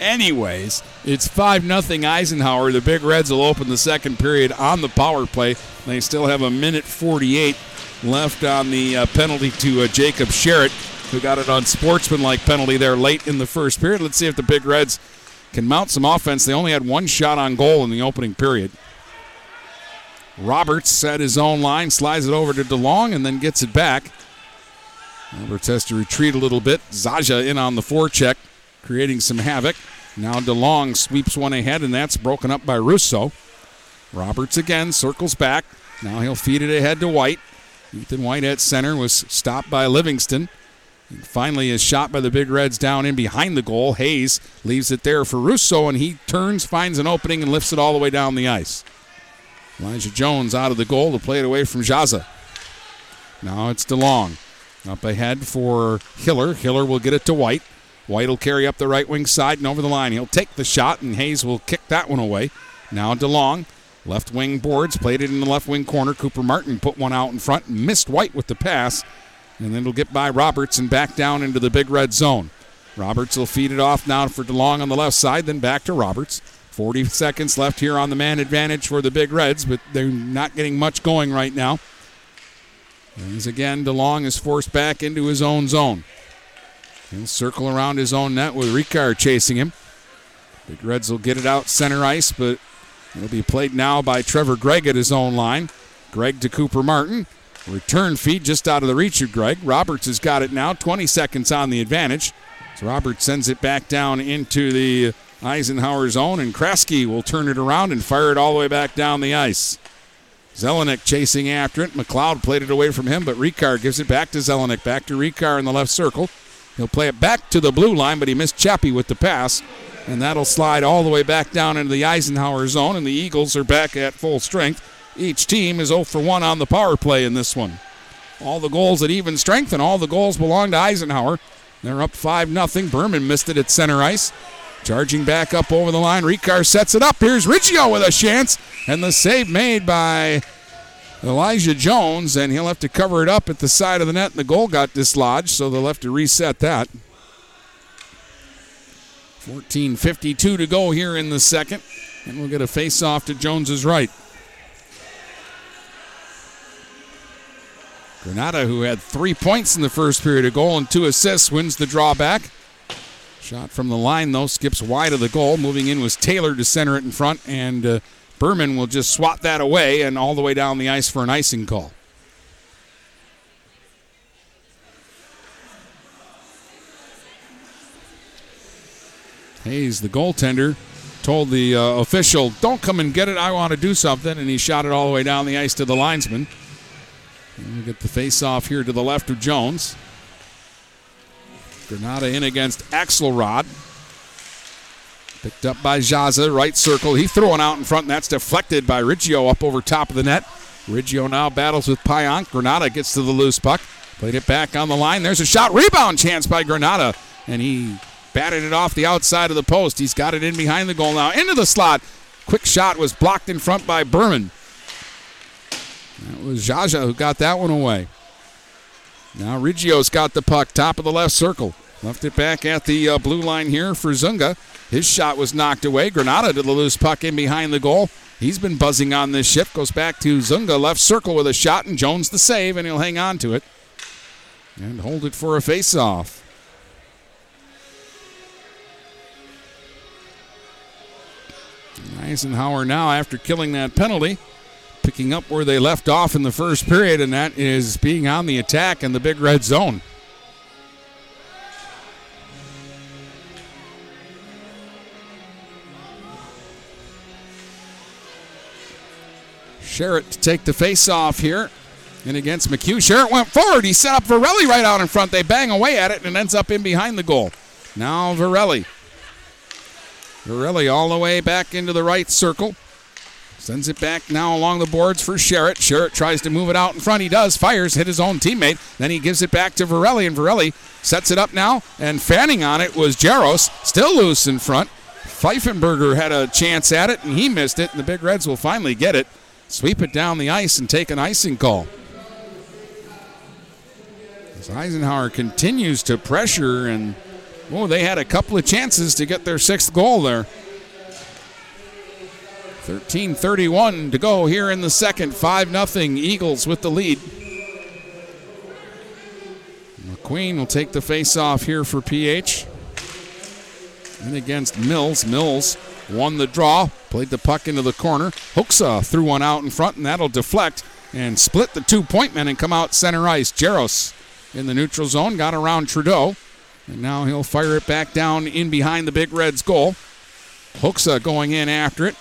Anyways, it's 5 nothing Eisenhower. The Big Reds will open the second period on the power play. They still have a minute 48 left on the uh, penalty to uh, Jacob Sherritt, who got it on sportsmanlike penalty there late in the first period. Let's see if the Big Reds can mount some offense. They only had one shot on goal in the opening period. Roberts set his own line, slides it over to DeLong, and then gets it back. Roberts has to retreat a little bit. Zaja in on the forecheck, creating some havoc. Now DeLong sweeps one ahead, and that's broken up by Russo. Roberts again circles back. Now he'll feed it ahead to White. Ethan White at center was stopped by Livingston. And finally, is shot by the Big Reds down in behind the goal. Hayes leaves it there for Russo, and he turns, finds an opening, and lifts it all the way down the ice. Elijah Jones out of the goal to play it away from Jaza. Now it's DeLong. Up ahead for Hiller. Hiller will get it to White. White will carry up the right wing side and over the line. He'll take the shot, and Hayes will kick that one away. Now DeLong, left wing boards, played it in the left wing corner. Cooper Martin put one out in front, missed White with the pass, and then it'll get by Roberts and back down into the big red zone. Roberts will feed it off now for DeLong on the left side, then back to Roberts. 40 seconds left here on the man advantage for the Big Reds, but they're not getting much going right now. As again, DeLong is forced back into his own zone. He'll circle around his own net with Ricard chasing him. Big Reds will get it out center ice, but it'll be played now by Trevor Gregg at his own line. Gregg to Cooper Martin. Return feed just out of the reach of Gregg. Roberts has got it now. 20 seconds on the advantage. So Roberts sends it back down into the Eisenhower zone, and Kraske will turn it around and fire it all the way back down the ice. Zelenek chasing after it. McLeod played it away from him, but Ricard gives it back to Zelenek. Back to Ricard in the left circle. He'll play it back to the blue line, but he missed Chappie with the pass. And that'll slide all the way back down into the Eisenhower zone, and the Eagles are back at full strength. Each team is 0 for 1 on the power play in this one. All the goals at even strength, and all the goals belong to Eisenhower. They're up 5 0. Berman missed it at center ice. Charging back up over the line. Ricard sets it up. Here's Riggio with a chance. And the save made by Elijah Jones, and he'll have to cover it up at the side of the net, and the goal got dislodged, so they'll have to reset that. 14.52 to go here in the second, and we'll get a face off to Jones's right. Granada, who had three points in the first period, a goal and two assists, wins the drawback. Shot from the line, though, skips wide of the goal. Moving in was Taylor to center it in front, and uh, Berman will just swat that away and all the way down the ice for an icing call. Hayes, the goaltender, told the uh, official, Don't come and get it. I want to do something. And he shot it all the way down the ice to the linesman. And we get the face off here to the left of Jones. Granada in against Axelrod. Picked up by Jaza, right circle. He threw one out in front, and that's deflected by Riggio up over top of the net. Riggio now battles with Pionk. Granada gets to the loose puck. Played it back on the line. There's a shot. Rebound chance by Granada. And he batted it off the outside of the post. He's got it in behind the goal now. Into the slot. Quick shot was blocked in front by Berman. That was Jaja who got that one away. Now Riggio's got the puck, top of the left circle. Left it back at the uh, blue line here for Zuzga. His shot was knocked away. Granada to the loose puck in behind the goal. He's been buzzing on this shift. Goes back to Zuzga, left circle with a shot, and Jones the save, and he'll hang on to it. And hold it for a face-off. Eisenhower now, after killing that penalty, picking up where they left off in the first period, and that is being on the attack in the big red zone. Sherritt to take the face off here. And against McHugh. Sherritt went forward. He set up Varelli right out in front. They bang away at it and ends up in behind the goal. Now Varelli. Varelli all the way back into the right circle. Sends it back now along the boards for Sherritt. Sherritt tries to move it out in front. He does. Fires, hit his own teammate. Then he gives it back to Varelli, and Varelli sets it up now. And fanning on it was Jaros, still loose in front. Pfeifenberger had a chance at it, and he missed it. And the Big Reds will finally get it, sweep it down the ice, and take an icing call. As Eisenhower continues to pressure, and oh, they had a couple of chances to get their sixth goal there. 13:31 to go here in the second. 5 0 Eagles with the lead. McQueen will take the face off here for PH. And against Mills. Mills won the draw, played the puck into the corner. Hooksa threw one out in front, and that'll deflect and split the two point men and come out center ice. Jaros in the neutral zone got around Trudeau, and now he'll fire it back down in behind the Big Reds goal. Hooksa going in after it.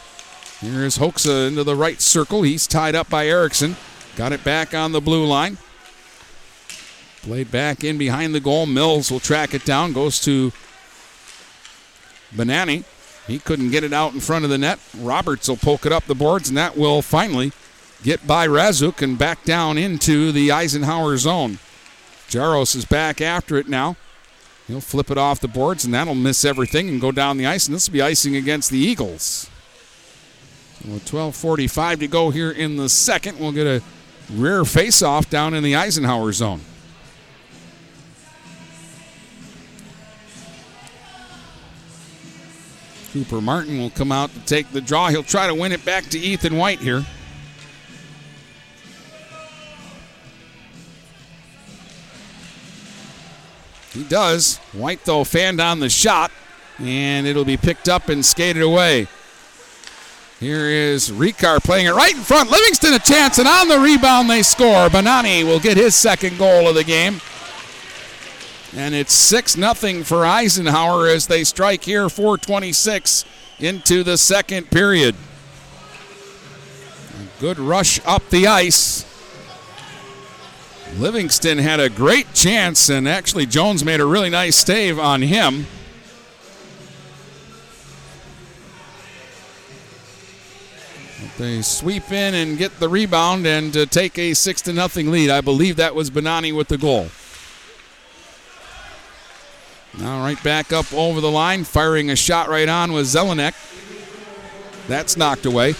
Here's Hoekse into the right circle. He's tied up by Erickson. Got it back on the blue line. Played back in behind the goal. Mills will track it down. Goes to Bonani. He couldn't get it out in front of the net. Roberts will poke it up the boards, and that will finally get by Razuk and back down into the Eisenhower zone. Jaros is back after it now. He'll flip it off the boards, and that'll miss everything and go down the ice, and this will be icing against the Eagles. With 12.45 to go here in the second, we'll get a rear face-off down in the Eisenhower zone. Cooper Martin will come out to take the draw. He'll try to win it back to Ethan White here. He does. White, though, fanned on the shot, and it'll be picked up and skated away. Here is Ricard playing it right in front. Livingston a chance, and on the rebound they score. Bonani will get his second goal of the game. And it's 6 0 for Eisenhower as they strike here 426 into the second period. Good rush up the ice. Livingston had a great chance, and actually, Jones made a really nice stave on him. They sweep in and get the rebound and uh, take a six to nothing lead. I believe that was Bonani with the goal. Now right back up over the line, firing a shot right on with Zelenek. That's knocked away.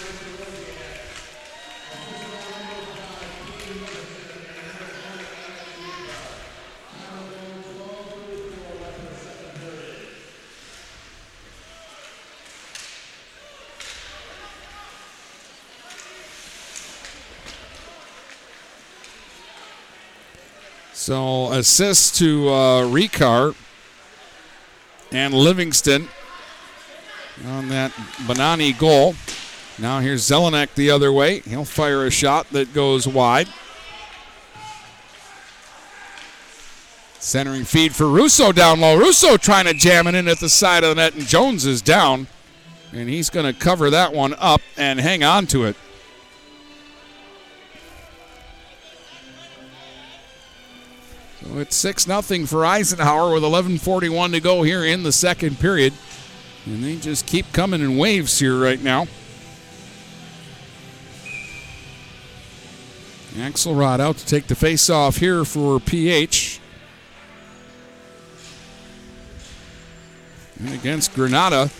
So assist to uh, and Livingston on that Bonani goal. Now here's Zelenek the other way. He'll fire a shot that goes wide. Centering feed for Russo down low. Russo trying to jam it in at the side of the net, and Jones is down. And he's going to cover that one up and hang on to it. So it's 6 0 for Eisenhower with 11.41 to go here in the second period. And they just keep coming in waves here right now. Axelrod out to take the face off here for PH. And against Granada.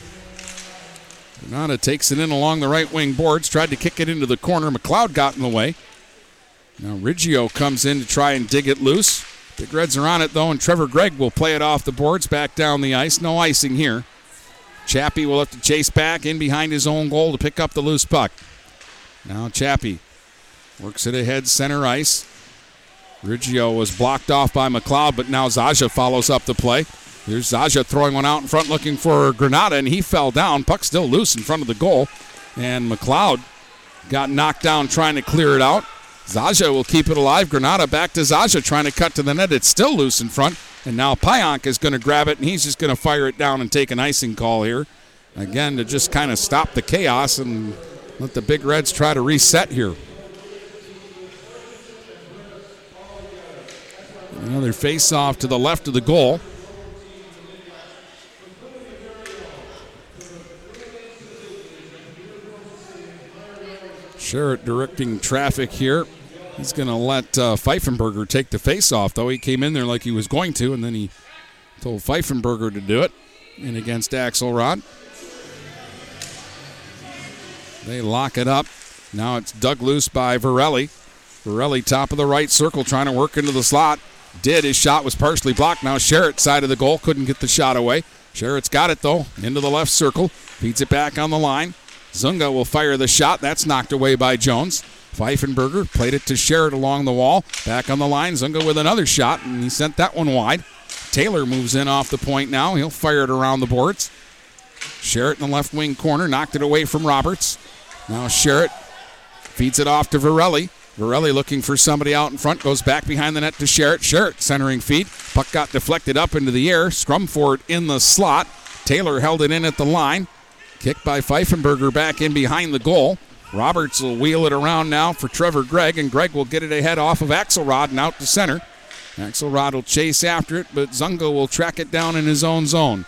Granada takes it in along the right wing boards, tried to kick it into the corner. McLeod got in the way. Now Riggio comes in to try and dig it loose. Big Reds are on it though, and Trevor Gregg will play it off the boards back down the ice. No icing here. Chappie will have to chase back in behind his own goal to pick up the loose puck. Now Chappie works it ahead center ice. Riggio was blocked off by McLeod, but now Zaja follows up the play. Here's Zaja throwing one out in front looking for Granada, and he fell down. Puck still loose in front of the goal. And McLeod got knocked down trying to clear it out. Zaja will keep it alive. Granada back to Zaja trying to cut to the net. It's still loose in front. And now Pionk is going to grab it and he's just going to fire it down and take an icing call here. Again, to just kind of stop the chaos and let the Big Reds try to reset here. Another face off to the left of the goal. Sherritt directing traffic here. He's going to let uh, Pfeifenberger take the face off, though. He came in there like he was going to, and then he told Pfeifenberger to do it. And against Axelrod. They lock it up. Now it's dug loose by Varelli. Varelli, top of the right circle, trying to work into the slot. Did. His shot was partially blocked. Now Sherritt, side of the goal, couldn't get the shot away. Sherritt's got it, though, into the left circle. Feeds it back on the line. Zuzga will fire the shot. That's knocked away by Jones. Pfeifenberger played it to Sherritt along the wall. Back on the line. Zuzga with another shot, and he sent that one wide. Taylor moves in off the point now. He'll fire it around the boards. Sherritt in the left wing corner, knocked it away from Roberts. Now Sherritt feeds it off to Varelli. Varelli looking for somebody out in front, goes back behind the net to Sherritt. Sherritt centering feet. Puck got deflected up into the air. Scrum Scrumford in the slot. Taylor held it in at the line. Kicked by Pfeifenberger back in behind the goal. Roberts will wheel it around now for Trevor Gregg, and Gregg will get it ahead off of Axelrod and out to center. Axelrod will chase after it, but Zuzga will track it down in his own zone.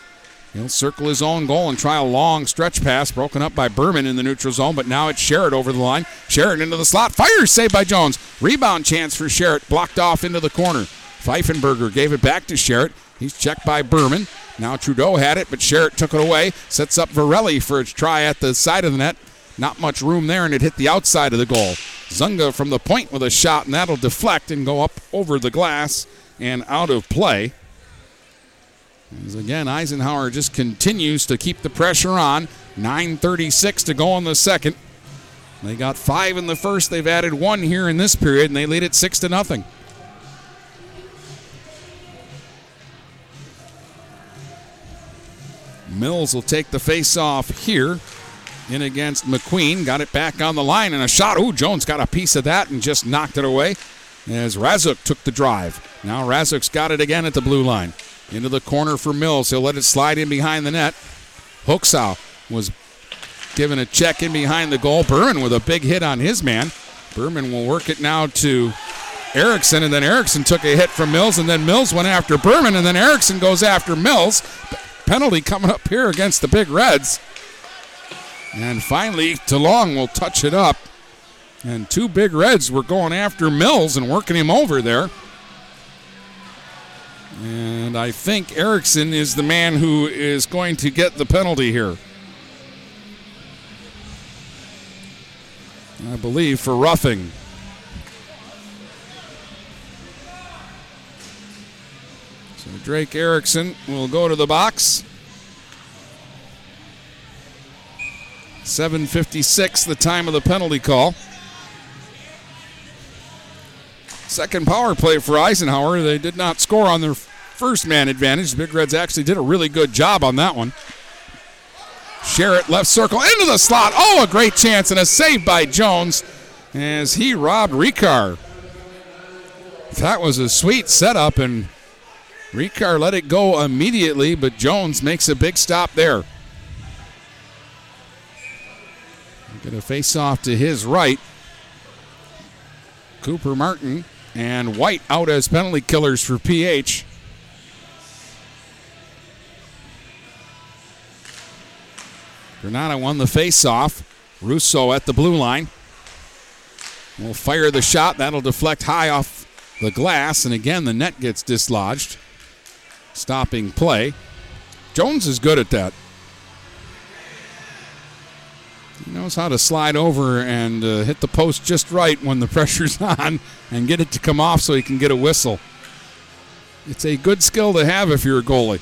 He'll circle his own goal and try a long stretch pass, broken up by Berman in the neutral zone, but now it's Sherritt over the line. Sherritt into the slot. Fires saved by Jones. Rebound chance for Sherritt, blocked off into the corner. Pfeifenberger gave it back to Sherritt. He's checked by Berman. Now Trudeau had it, but Sherritt took it away. Sets up Varelli for a try at the side of the net. Not much room there, and it hit the outside of the goal. Zuzga from the point with a shot, and that'll deflect and go up over the glass and out of play. As again, Eisenhower just continues to keep the pressure on. 9.36 to go in the second. They got five in the first. They've added one here in this period, and they lead it six to nothing. Mills will take the face off here. In against McQueen. Got it back on the line and a shot. Ooh, Jones got a piece of that and just knocked it away as Razuk took the drive. Now Razuk's got it again at the blue line. Into the corner for Mills. He'll let it slide in behind the net. Hooksow was given a check in behind the goal. Berman with a big hit on his man. Berman will work it now to Erickson, and then Erickson took a hit from Mills, and then Mills went after Berman, and then Erickson goes after Mills. Penalty coming up here against the Big Reds. And finally, DeLong will touch it up. And two big reds were going after Mills and working him over there. And I think Erickson is the man who is going to get the penalty here. I believe for roughing. Drake Erickson will go to the box. 7.56, the time of the penalty call. Second power play for Eisenhower. They did not score on their first man advantage. The Big Reds actually did a really good job on that one. Sherritt left circle into the slot. Oh, a great chance and a save by Jones as he robbed Ricard. That was a sweet setup, and Ricard let it go immediately, but Jones makes a big stop there. Get a face off to his right. Cooper Martin and White out as penalty killers for PH. Granada won the face-off. Russo at the blue line. Will fire the shot. That'll deflect high off the glass, and again the net gets dislodged. Stopping play. Jones is good at that. He knows how to slide over and uh, hit the post just right when the [LAUGHS] pressure's on and get it to come off so he can get a whistle. It's a good skill to have if you're a goalie.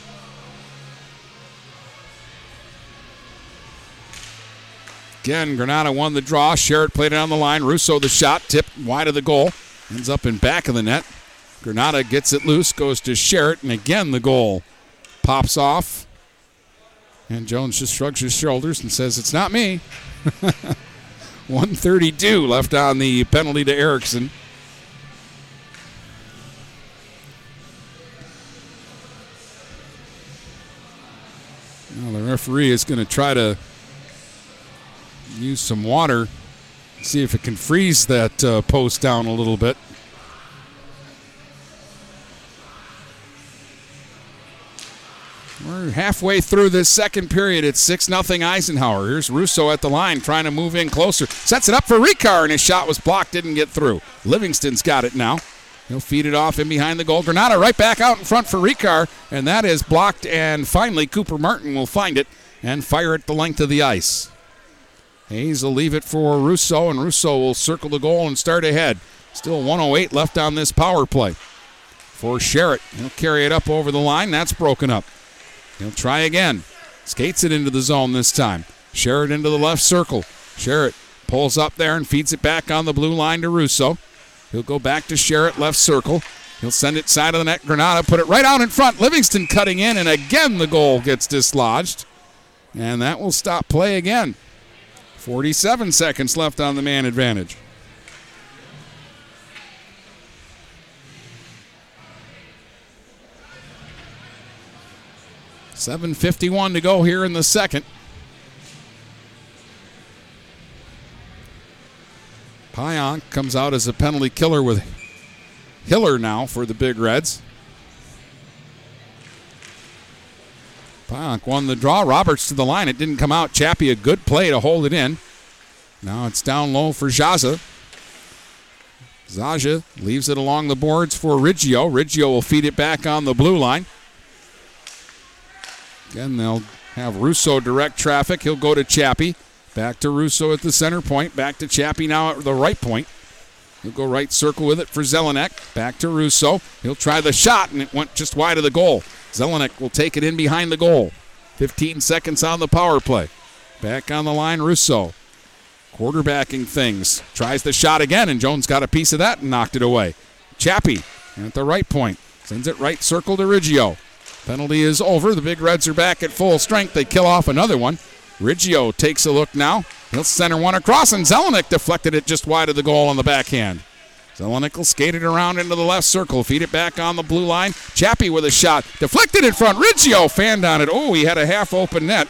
Again, Granada won the draw. Sherritt played it on the line. Russo the shot, tipped wide of the goal. Ends up in back of the net. Granada gets it loose, goes to Sherritt, and again the goal pops off. And Jones just shrugs his shoulders and says, It's not me. [LAUGHS] 132 left on the penalty to Erickson. Now the referee is going to try to use some water, see if it can freeze that uh, post down a little bit. We're halfway through this second period. It's 6 0 Eisenhower. Here's Russo at the line trying to move in closer. Sets it up for Ricard, and his shot was blocked, didn't get through. Livingston's got it now. He'll feed it off in behind the goal. Granada right back out in front for Ricard, and that is blocked. And finally, Cooper Martin will find it and fire it the length of the ice. Hayes will leave it for Russo, and Russo will circle the goal and start ahead. Still 108 left on this power play. For Sherritt, he'll carry it up over the line. That's broken up. He'll try again. Skates it into the zone this time. Sherritt into the left circle. Sherritt pulls up there and feeds it back on the blue line to Russo. He'll go back to Sherritt, left circle. He'll send it side of the net. Granada put it right out in front. Livingston cutting in, and again the goal gets dislodged. And that will stop play again. 47 seconds left on the man advantage. Seven fifty-one to go here in the second. Pionk comes out as a penalty killer with Hiller now for the Big Reds. Pionk won the draw. Roberts to the line. It didn't come out. Chappie, a good play to hold it in. Now it's down low for Zaza. Zaza leaves it along the boards for Riggio. Riggio will feed it back on the blue line. Again, they'll have Russo direct traffic. He'll go to Chappie. Back to Russo at the center point. Back to Chappie now at the right point. He'll go right circle with it for Zelenek. Back to Russo. He'll try the shot, and it went just wide of the goal. Zelenek will take it in behind the goal. 15 seconds on the power play. Back on the line, Russo. Quarterbacking things. Tries the shot again, and Jones got a piece of that and knocked it away. Chappie at the right point. Sends it right circle to Riggio. Penalty is over. The Big Reds are back at full strength. They kill off another one. Riggio takes a look now. He'll center one across, and Zelenek deflected it just wide of the goal on the backhand. Zelenek will skate it around into the left circle, feed it back on the blue line. Chappie with a shot, deflected in front. Riggio fanned on it. Oh, he had a half open net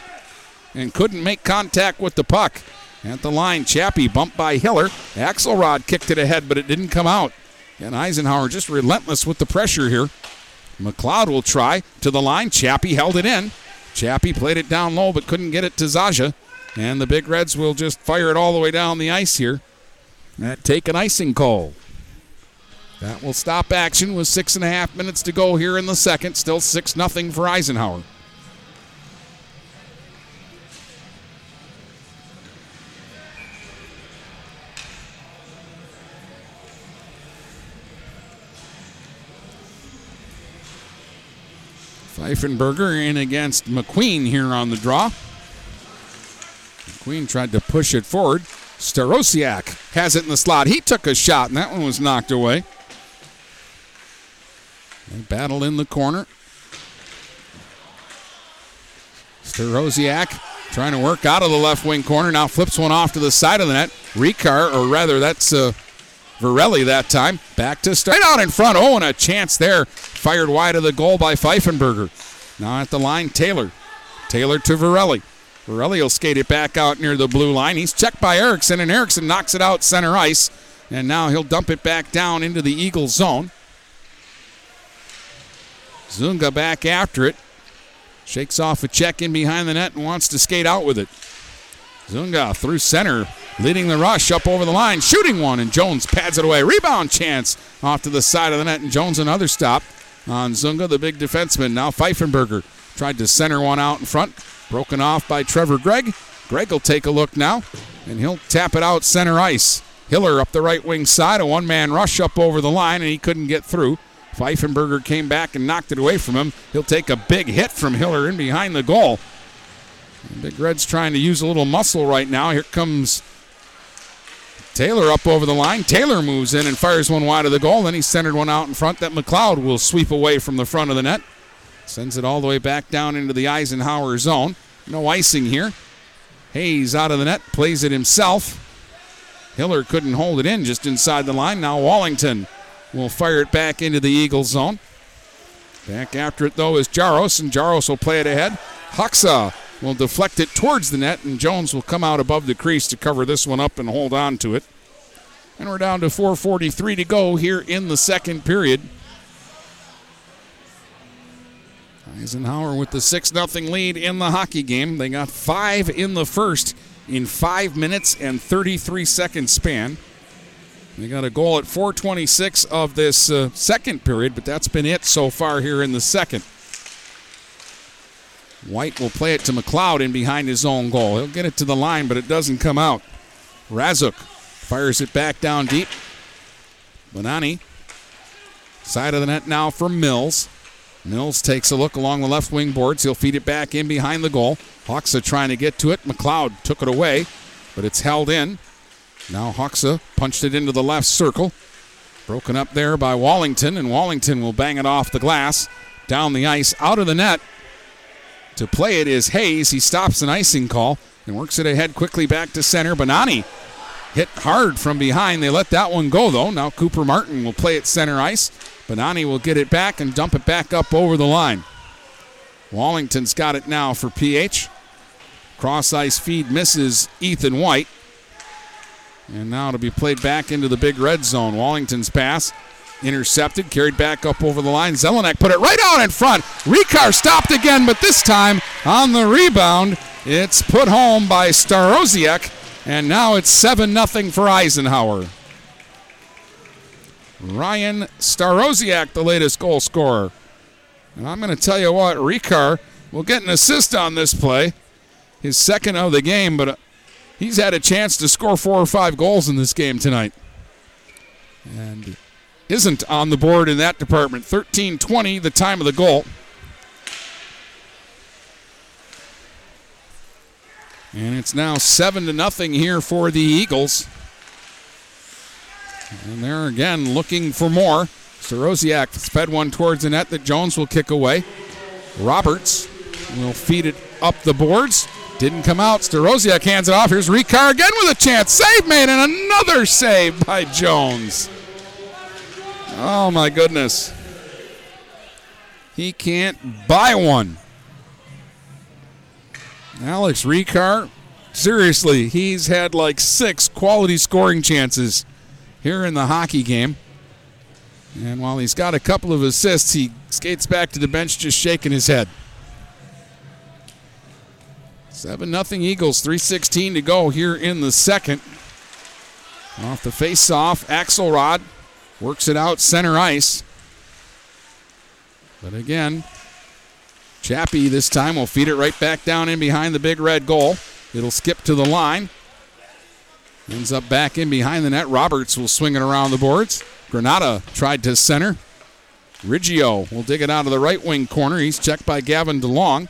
and couldn't make contact with the puck. At the line, Chappie bumped by Hiller. Axelrod kicked it ahead, but it didn't come out. And Eisenhower just relentless with the pressure here. McLeod will try to the line. Chappie held it in. Chappie played it down low but couldn't get it to Zaja. And the Big Reds will just fire it all the way down the ice here. That take an icing call. That will stop action with six and a half minutes to go here in the second. Still 6 0 for Eisenhower. Pfeifenberger in against McQueen here on the draw. McQueen tried to push it forward. Starosiak has it in the slot. He took a shot, and that one was knocked away. They battle in the corner. Starosiak trying to work out of the left wing corner. Now flips one off to the side of the net. Ricard, or rather, that's uh, Varelli that time. Back to straight out in front. Oh, and a chance there. Fired wide of the goal by Pfeifenberger. Now at the line, Taylor. Taylor to Varelli. Varelli will skate it back out near the blue line. He's checked by Erickson, and Erickson knocks it out center ice. And now he'll dump it back down into the Eagle zone. Zuzga back after it. Shakes off a check in behind the net and wants to skate out with it. Zuzga through center, leading the rush up over the line, shooting one, and Jones pads it away. Rebound chance off to the side of the net, and Jones another stop on Zuzga, the big defenseman. Now Pfeifenberger tried to center one out in front, broken off by Trevor Gregg. Gregg will take a look now, and he'll tap it out center ice. Hiller up the right wing side, a one man rush up over the line, and he couldn't get through. Pfeifenberger came back and knocked it away from him. He'll take a big hit from Hiller in behind the goal. Big Red's trying to use a little muscle right now. Here comes Taylor up over the line. Taylor moves in and fires one wide of the goal. Then he centered one out in front that McLeod will sweep away from the front of the net. Sends it all the way back down into the Eisenhower zone. No icing here. Hayes out of the net, plays it himself. Hiller couldn't hold it in just inside the line. Now Wallington will fire it back into the Eagle zone. Back after it, though, is Jaros, and Jaros will play it ahead. Huxa will deflect it towards the net, and Jones will come out above the crease to cover this one up and hold on to it. And we're down to 4.43 to go here in the second period. Eisenhower with the 6 0 lead in the hockey game. They got five in the first in five minutes and 33 second span. They got a goal at 426 of this uh, second period, but that's been it so far here in the second. White will play it to McLeod in behind his own goal. He'll get it to the line, but it doesn't come out. Razuk fires it back down deep. Bonani, side of the net now for Mills. Mills takes a look along the left wing boards. He'll feed it back in behind the goal. Hoxa trying to get to it. McLeod took it away, but it's held in. Now Hoxa punched it into the left circle. Broken up there by Wallington, and Wallington will bang it off the glass. Down the ice, out of the net. To play it is Hayes. He stops an icing call and works it ahead quickly back to center. Bonani hit hard from behind. They let that one go, though. Now Cooper Martin will play it center ice. Bonani will get it back and dump it back up over the line. Wallington's got it now for PH. Cross ice feed misses Ethan White. And now to be played back into the big red zone. Wallington's pass intercepted, carried back up over the line. Zelenek put it right out in front. Ricard stopped again, but this time on the rebound, it's put home by Starosiak. And now it's 7 0 for Eisenhower. Ryan Starosiak, the latest goal scorer. And I'm going to tell you what, Ricard will get an assist on this play, his second of the game, but uh, he's had a chance to score four or five goals in this game tonight. And isn't on the board in that department. 13 20, the time of the goal. And it's now 7 to nothing here for the Eagles. And they're again looking for more. Starosiak fed one towards the net that Jones will kick away. Roberts will feed it up the boards. Didn't come out. Starosiak hands it off. Here's Ricard again with a chance. Save made and another save by Jones. Oh my goodness. He can't buy one. Alex Ricard, seriously, he's had like six quality scoring chances here in the hockey game. And while he's got a couple of assists, he skates back to the bench just shaking his head. 7 0 Eagles, 3.16 to go here in the second. Off the face off, Axelrod works it out center ice. But again, Chappie this time will feed it right back down in behind the big red goal. It'll skip to the line. Ends up back in behind the net. Roberts will swing it around the boards. Granada tried to center. Riggio will dig it out of the right wing corner. He's checked by Gavin DeLong.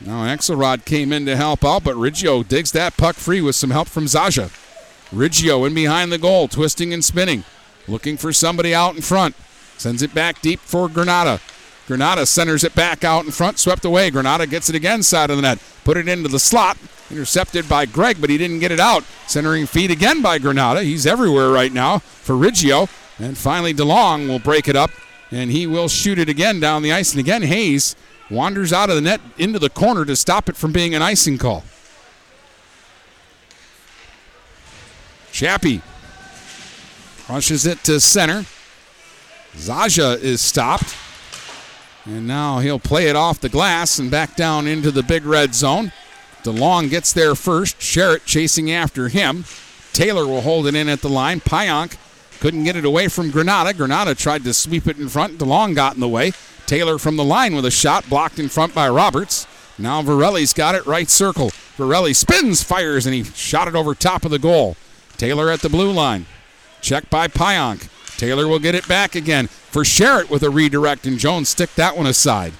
Now Axelrod came in to help out, but Riggio digs that puck free with some help from Zaja. Riggio in behind the goal, twisting and spinning, looking for somebody out in front. Sends it back deep for Granada. Granada centers it back out in front, swept away. Granada gets it again, side of the net. Put it into the slot. Intercepted by Gregg, but he didn't get it out. Centering feed again by Granada. He's everywhere right now for Riggio. And finally, DeLong will break it up, and he will shoot it again down the ice. And again, Hayes wanders out of the net into the corner to stop it from being an icing call. Chappie rushes it to center. Zaja is stopped. And now he'll play it off the glass and back down into the big red zone. DeLong gets there first. Sherritt chasing after him. Taylor will hold it in at the line. Pionk couldn't get it away from Granada. Granada tried to sweep it in front. DeLong got in the way. Taylor from the line with a shot blocked in front by Roberts. Now Varelli's got it right circle. Varelli spins, fires, and he shot it over top of the goal. Taylor at the blue line. Check by Pionk. Taylor will get it back again for Sherritt with a redirect, and Jones stick that one aside.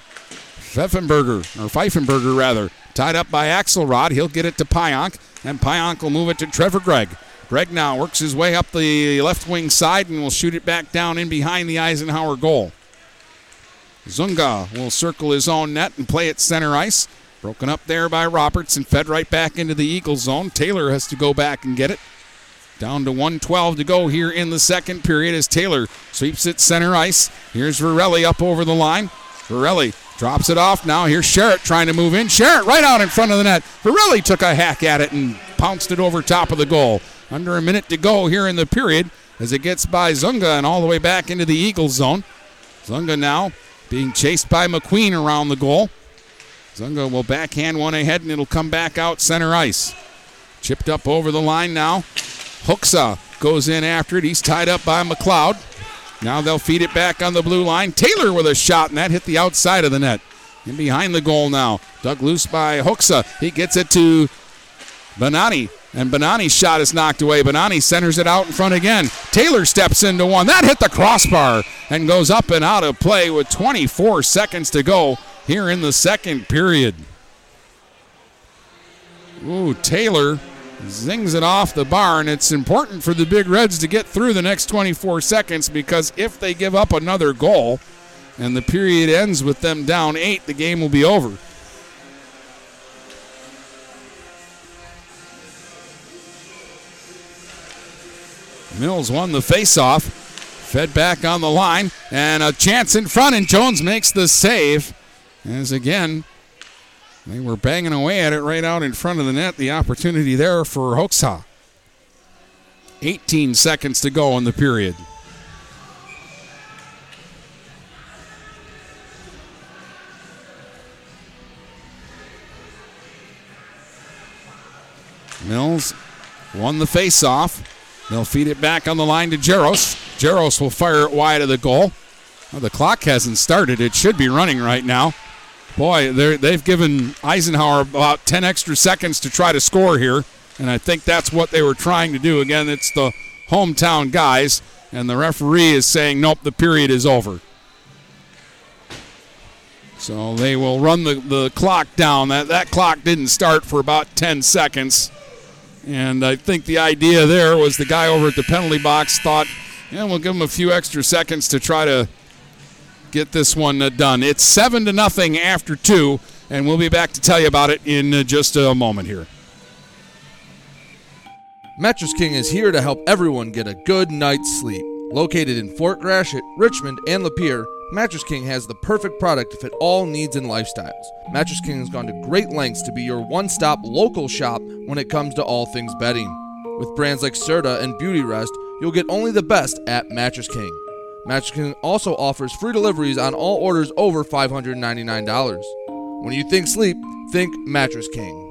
Pfeffenberger, or Pfeifenberger rather, tied up by Axelrod. He'll get it to Pionk, and Pionk will move it to Trevor Gregg. Gregg now works his way up the left wing side and will shoot it back down in behind the Eisenhower goal. Zuzga will circle his own net and play it center ice. Broken up there by Roberts and fed right back into the Eagle zone. Taylor has to go back and get it. Down to 112 to go here in the second period as Taylor sweeps it center ice. Here's Varelli up over the line. Varelli drops it off. Now here's Sherritt trying to move in. Sherritt right out in front of the net. Varelli took a hack at it and pounced it over top of the goal. Under a minute to go here in the period as it gets by Zuzga and all the way back into the Eagles zone. Zuzga now being chased by McQueen around the goal. Zuzga will backhand one ahead and it'll come back out center ice. Chipped up over the line now. Hooksa goes in after it. He's tied up by McLeod. Now they'll feed it back on the blue line. Taylor with a shot, and that hit the outside of the net. In behind the goal now. Dug loose by Hooksa. He gets it to Bonani. And Bonani's shot is knocked away. Bonani centers it out in front again. Taylor steps into one. That hit the crossbar and goes up and out of play with 24 seconds to go here in the second period. Ooh, Taylor zings it off the bar, and it's important for the Big Reds to get through the next 24 seconds because if they give up another goal and the period ends with them down eight, the game will be over. Mills won the faceoff, fed back on the line, and a chance in front, and Jones makes the save. As again, they were banging away at it right out in front of the net. The opportunity there for Hoeksa. 18 seconds to go in the period. Mills won the faceoff. They'll feed it back on the line to Jaros. Jaros will fire it wide of the goal. Well, the clock hasn't started. It should be running right now. Boy, they've given Eisenhower about 10 extra seconds to try to score here, and I think that's what they were trying to do. Again, it's the hometown guys, and the referee is saying, nope, the period is over. So they will run the, the clock down. That, that clock didn't start for about 10 seconds. And I think the idea there was the guy over at the penalty box thought, yeah, we'll give him a few extra seconds to try to get this one uh, done. It's seven to nothing after two, and we'll be back to tell you about it in uh, just a moment here. Mattress King is here to help everyone get a good night's sleep. Located in Fort Gratiot, Richmond, and Lapeer, Mattress King has the perfect product to fit all needs and lifestyles. Mattress King has gone to great lengths to be your one stop local shop when it comes to all things bedding. With brands like Serta and Beauty Rest, you'll get only the best at Mattress King. Mattress King also offers free deliveries on all orders over $599. When you think sleep, think Mattress King.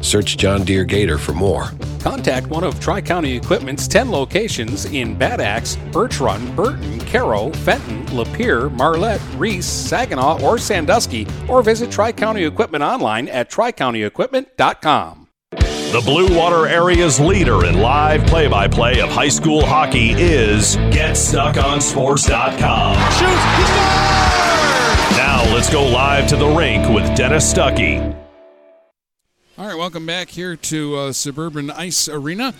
Search John Deere Gator for more. Contact one of Tri County Equipment's 10 locations in Bad Axe, Birch Run, Burton, Caro, Fenton, Lapeer, Marlette, Reese, Saginaw, or Sandusky, or visit Tri County Equipment online at tricountyequipment.com. The Blue Water area's leader in live play by play of high school hockey is GetStuckOnSports.com. Shoots! He scores! Now let's go live to the rink with Dennis Stuckey. All right, welcome back here to uh, Suburban Ice Arena.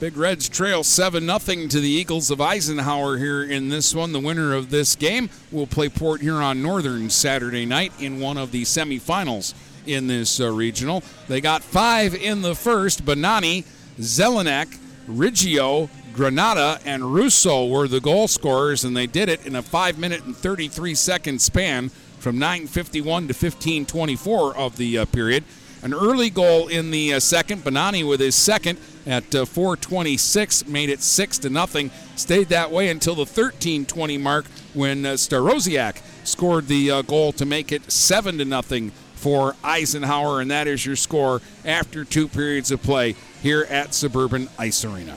Big Reds trail 7 0 to the Eagles of Eisenhower here in this one. The winner of this game will play Port Huron Northern Saturday night in one of the semifinals in this uh, regional. They got five in the first. Bonani, Zelenek, Riggio, Granada, and Russo were the goal scorers, and they did it in a 5 minute and 33 second span from 9.51 to 15.24 of the uh, period. An early goal in the uh, second. Bonani with his second at uh, 4:26 made it six to nothing. Stayed that way until the 13:20 mark when uh, scored the uh, goal to make it seven to nothing for Eisenhower, and that is your score after two periods of play here at Suburban Ice Arena.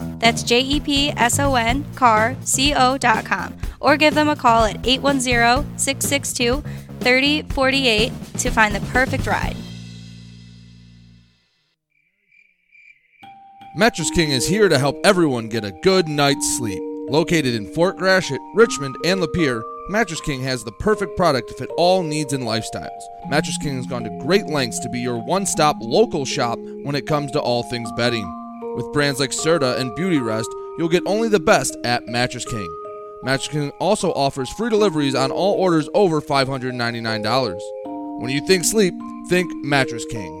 That's J E P S O N car C O.com. Or give them a call at 810 662 3048 to find the perfect ride. Mattress King is here to help everyone get a good night's sleep. Located in Fort Gratiot, Richmond, and Lapeer, Mattress King has the perfect product to fit all needs and lifestyles. Mattress King has gone to great lengths to be your one stop local shop when it comes to all things bedding. With brands like Serta and Beauty Rest, you'll get only the best at Mattress King. Mattress King also offers free deliveries on all orders over $599. When you think sleep, think Mattress King.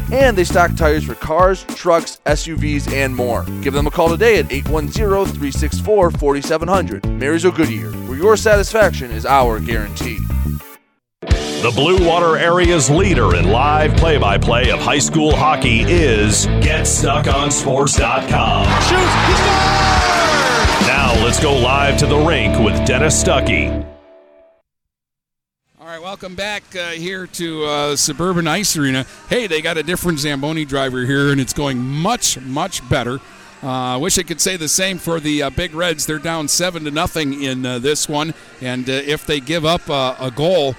and they stock tires for cars, trucks, SUVs, and more. Give them a call today at 810 364 4700. Marysville Goodyear, where your satisfaction is our guarantee. The Blue Water area's leader in live play by play of high school hockey is GetStuckOnSports.com. Now let's go live to the rink with Dennis Stuckey. Right, welcome back uh, here to uh, Suburban Ice Arena. Hey, they got a different Zamboni driver here, and it's going much, much better. I uh, wish I could say the same for the uh, Big Reds. They're down seven to nothing in uh, this one, and uh, if they give up a goal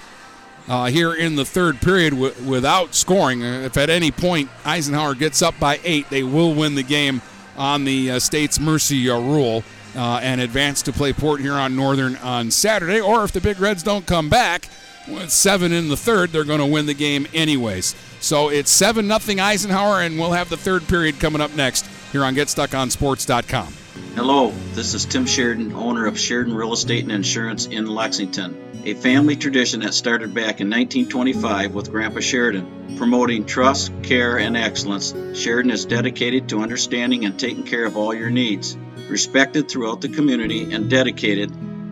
here in the third period w- without scoring, if at any point Eisenhower gets up by eight, they will win the game on the state's mercy rule. Uh, and advance to play Port Huron Northern on Saturday. Or if the Big Reds don't come back with seven in the third, they're going to win the game anyways. So it's seven nothing Eisenhower, and we'll have the third period coming up next here on GetStuckOnSports.com. Hello, this is Tim Sheridan, owner of Sheridan Real Estate and Insurance in Lexington, a family tradition that started back in 1925 with Grandpa Sheridan. Promoting trust, care, and excellence, Sheridan is dedicated to understanding and taking care of all your needs. Respected throughout the community and dedicated,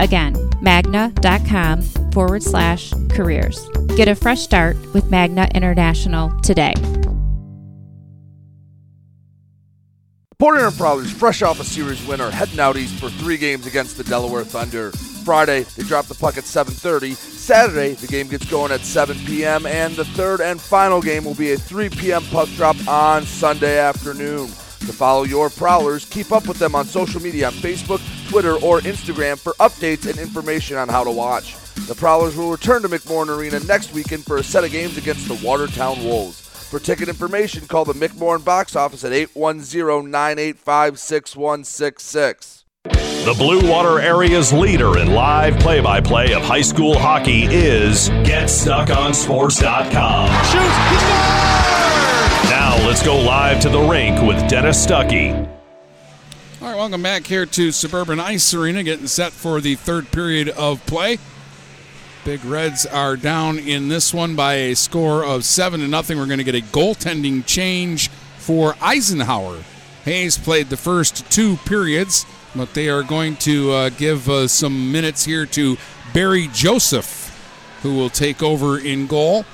Again, magna.com forward slash careers. Get a fresh start with Magna International today. Port Prowlers, fresh off a series winner, heading out east for three games against the Delaware Thunder. Friday, they drop the puck at 7:30. Saturday, the game gets going at 7 p.m. and the third and final game will be a 3 p.m. puck drop on Sunday afternoon. To follow your Prowlers, keep up with them on social media on Facebook, Twitter, or Instagram for updates and information on how to watch. The Prowlers will return to McMorran Arena next weekend for a set of games against the Watertown Wolves. For ticket information, call the McMorran box office at 810-985-6166. The Blue Water area's leader in live play by play of high school hockey is GetStuckOnSports.com. Shoots, he scores! Now let's go live to the rink with Dennis Stuckey. All right, welcome back here to Suburban Ice Arena, getting set for the third period of play. Big Reds are down in this one by a score of seven to nothing. We're going to get a goaltending change for Eisenhower. Hayes played the first two periods, but they are going to uh, give uh, some minutes here to Barry Joseph, who will take over in goal.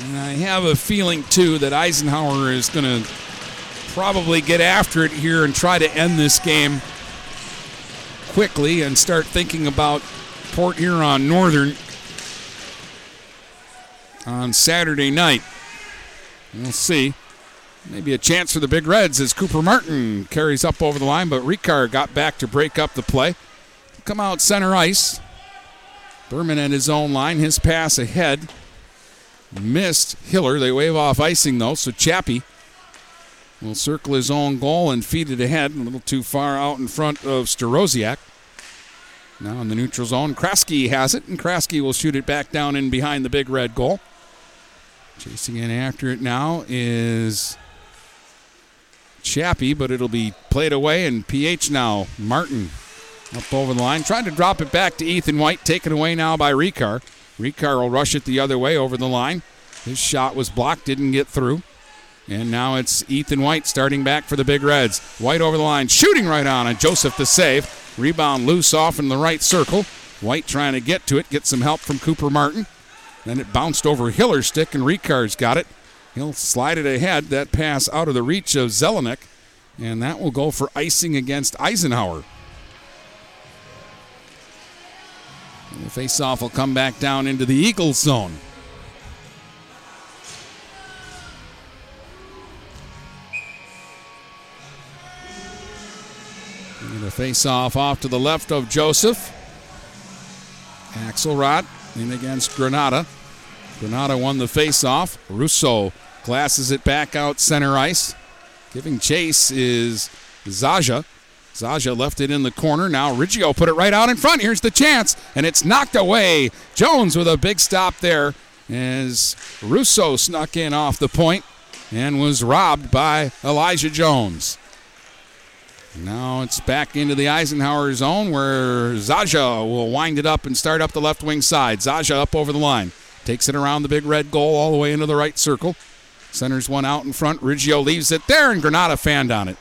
And I have a feeling, too, that Eisenhower is going to probably get after it here and try to end this game quickly and start thinking about Port Huron Northern on Saturday night. We'll see. Maybe a chance for the Big Reds as Cooper Martin carries up over the line, but Ricard got back to break up the play. Come out center ice. Berman at his own line. His pass ahead. Missed Hiller. They wave off icing though, so Chappie will circle his own goal and feed it ahead. A little too far out in front of Starosiak. Now in the neutral zone, Kraski has it, and Kraski will shoot it back down in behind the big red goal. Chasing in after it now is Chappie, but it'll be played away, and PH now. Martin up over the line, trying to drop it back to Ethan White, taken away now by Ricard. Ricard will rush it the other way over the line. His shot was blocked, didn't get through. And now it's Ethan White starting back for the Big Reds. White over the line, shooting right on it. Joseph the save. Rebound loose off in the right circle. White trying to get to it, get some help from Cooper Martin. Then it bounced over Hiller's stick, and Ricard's got it. He'll slide it ahead. That pass out of the reach of Zelenek. And that will go for icing against Eisenhower. And the faceoff will come back down into the Eagles zone. The face-off off to the left of Joseph. Axelrod in against Granada. Granada won the face-off. Russo glasses it back out center ice. Giving chase is Zaja. Zaja left it in the corner. Now Riggio put it right out in front. Here's the chance, and it's knocked away. Jones with a big stop there as Russo snuck in off the point and was robbed by Elijah Jones. Now it's back into the Eisenhower zone where Zaja will wind it up and start up the left wing side. Zaja up over the line. Takes it around the big red goal all the way into the right circle. Centers one out in front. Riggio leaves it there, and Granada fanned on it.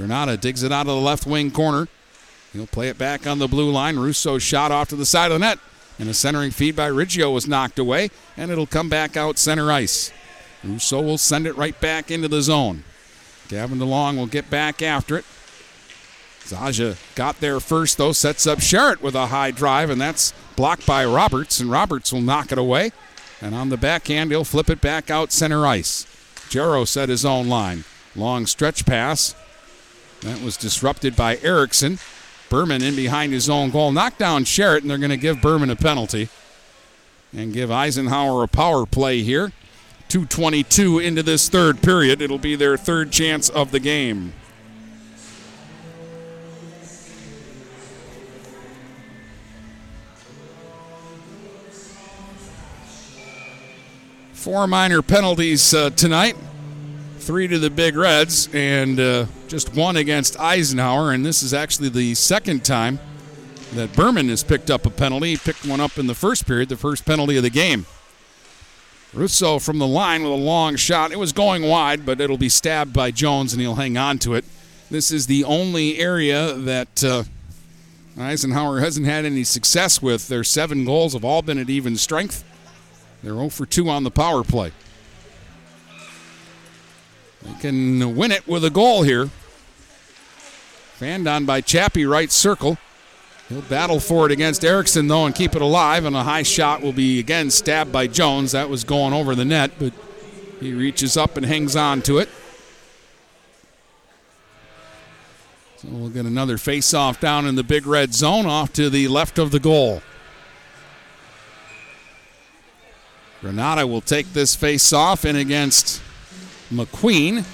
Granada digs it out of the left wing corner. He'll play it back on the blue line. Russo shot off to the side of the net. And a centering feed by Riggio was knocked away, and it'll come back out center ice. Russo will send it right back into the zone. Gavin DeLong will get back after it. Zaja got there first, though, sets up Sherritt with a high drive, and that's blocked by Roberts, and Roberts will knock it away. And on the backhand, he'll flip it back out center ice. Jarrow set his own line. Long stretch pass. That was disrupted by Erickson. Berman in behind his own goal. Knocked down Sherritt, and they're going to give Berman a penalty. and give Eisenhower a power play here. 222 into this third period. It'll be their third chance of the game. Four minor penalties uh, tonight. Three to the Big Reds, and uh, just one against Eisenhower. And this is actually the second time that Berman has picked up a penalty. He picked one up in the first period, the first penalty of the game. Russo from the line with a long shot. It was going wide, but it'll be stabbed by Jones, and he'll hang on to it. This is the only area that uh, Eisenhower hasn't had any success with. Their seven goals have all been at even strength. They're 0 for 2 on the power play. They can win it with a goal here. Fanned on by Chappie, right circle. He'll battle for it against Erickson, though, and keep it alive. And a high shot will be again stabbed by Jones. That was going over the net, but he reaches up and hangs on to it. So we'll get another face off down in the big red zone off to the left of the goal. Granada will take this face off in against McQueen.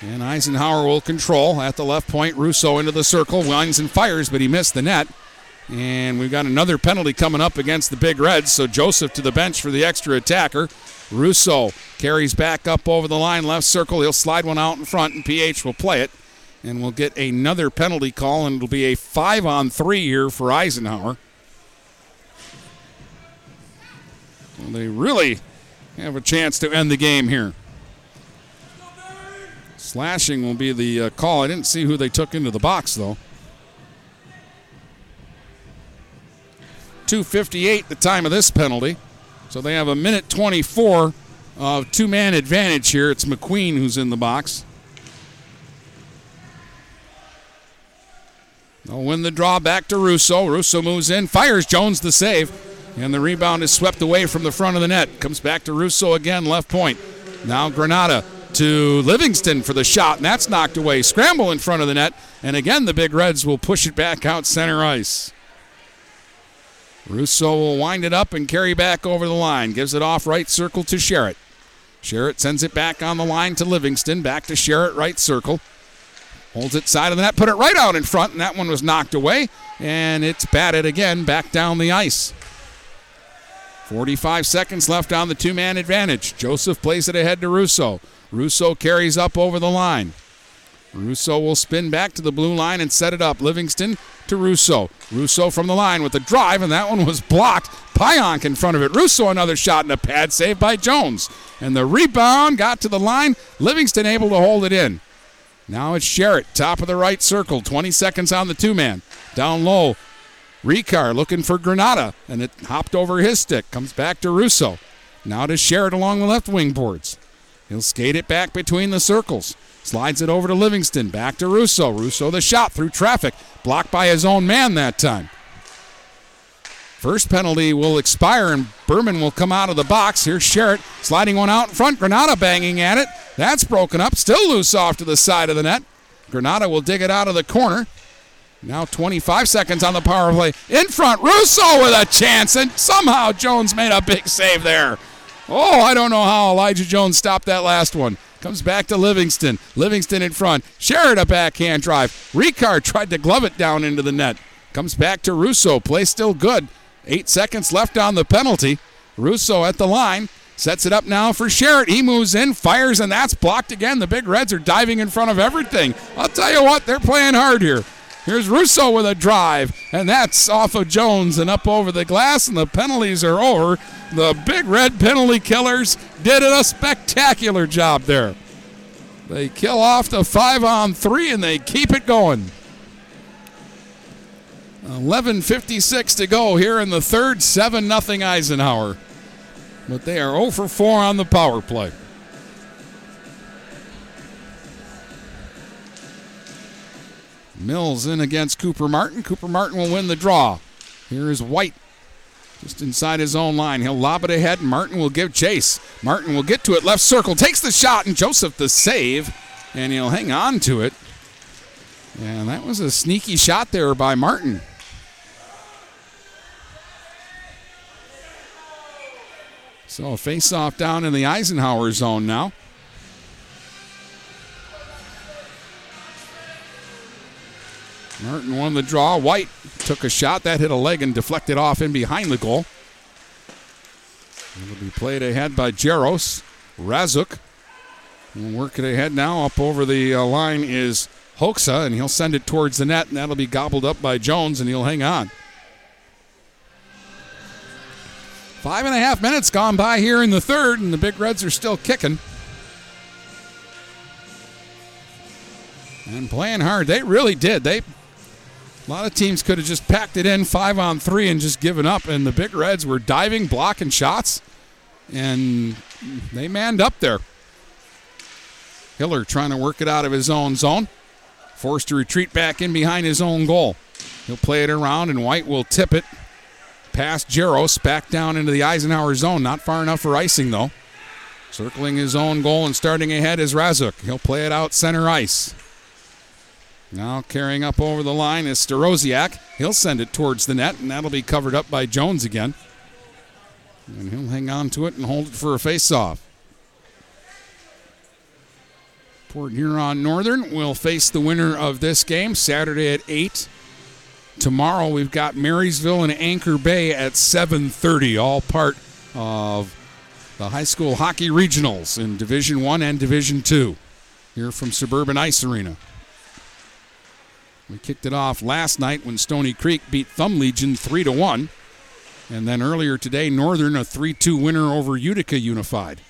And Eisenhower will control at the left point. Russo into the circle, winds and fires, but he missed the net. And we've got another penalty coming up against the Big Reds. So Joseph to the bench for the extra attacker. Russo carries back up over the line, left circle. He'll slide one out in front, and PH will play it. And we'll get another penalty call, and it'll be a five on three here for Eisenhower. Well, they really have a chance to end the game here. Slashing will be the uh, call. I didn't see who they took into the box, though. 2.58 the time of this penalty. So they have a minute 24 of two man advantage here. It's McQueen who's in the box. They'll win the draw back to Russo. Russo moves in, fires Jones the save, and the rebound is swept away from the front of the net. Comes back to Russo again, left point. Now Granada to Livingston for the shot, and that's knocked away. Scramble in front of the net, and again the Big Reds will push it back out center ice. Russo will wind it up and carry back over the line. Gives it off right circle to Sherritt. Sherritt sends it back on the line to Livingston. Back to Sherritt, right circle. Holds it side of the net, put it right out in front, and that one was knocked away. And it's batted again back down the ice. 45 seconds left on the two man advantage. Joseph plays it ahead to Russo. Russo carries up over the line. Russo will spin back to the blue line and set it up. Livingston to Russo. Russo from the line with a drive, and that one was blocked. Pionk in front of it. Russo another shot and a pad save by Jones. And the rebound got to the line. Livingston able to hold it in. Now it's Sherritt, top of the right circle. 20 seconds on the two man. Down low. Ricard looking for Granada, and it hopped over his stick. Comes back to Russo. Now to Sherritt along the left wing boards. He'll skate it back between the circles. Slides it over to Livingston. Back to Russo. Russo the shot through traffic. Blocked by his own man that time. First penalty will expire and Berman will come out of the box. Here's Sherritt sliding one out in front. Granada banging at it. That's broken up. Still loose off to the side of the net. Granada will dig it out of the corner. Now 25 seconds on the power play. In front, Russo with a chance, and somehow Jones made a big save there. Oh, I don't know how Elijah Jones stopped that last one. Comes back to Livingston. Livingston in front. Sherritt a backhand drive. Ricard tried to glove it down into the net. Comes back to Russo. Play still good. Eight seconds left on the penalty. Russo at the line. Sets it up now for Sherritt. He moves in, fires, and that's blocked again. The Big Reds are diving in front of everything. I'll tell you what, they're playing hard here. Here's Russo with a drive, and that's off of Jones and up over the glass, and the penalties are over. The Big Red penalty killers did a spectacular job there. They kill off the five on three, and they keep it going. 11.56 to go here in the third, 7 0 Eisenhower. But they are 0 for 4 on the power play. Mills in against Cooper Martin. Cooper Martin will win the draw. Here is White just inside his own line. He'll lob it ahead. Martin will give chase. Martin will get to it. Left circle. Takes the shot, and Joseph the save. And he'll hang on to it. And that was a sneaky shot there by Martin. So a face-off down in the Eisenhower zone now. Martin won the draw. White took a shot. That hit a leg and deflected off in behind the goal. It'll be played ahead by Jaros. Razuk will work it ahead now. Up over the uh, line is Hoxa, and he'll send it towards the net, and that'll be gobbled up by Jones, and he'll hang on. Five and a half minutes gone by here in the third, and the Big Reds are still kicking. And playing hard. They really did. They a lot of teams could have just packed it in five on three and just given up, and the Big Reds were diving, blocking shots, and they manned up there. Hiller trying to work it out of his own zone, forced to retreat back in behind his own goal. He'll play it around, and White will tip it past Jaros back down into the Eisenhower zone. Not far enough for icing, though. Circling his own goal and starting ahead is Razuk. He'll play it out center ice. Now carrying up over the line is Starosiak. He'll send it towards the net, and that'll be covered up by Jones again. And he'll hang on to it and hold it for a face-off. Port Huron Northern will face the winner of this game Saturday at 8. Tomorrow we've got Marysville and Anchor Bay at 7:30, all part of the high school hockey regionals in Division 1 and Division 2 here from Suburban Ice Arena. We kicked it off last night when Stony Creek beat Thumb Legion 3 to 1. And then earlier today, Northern a 3 2 winner over Utica Unified.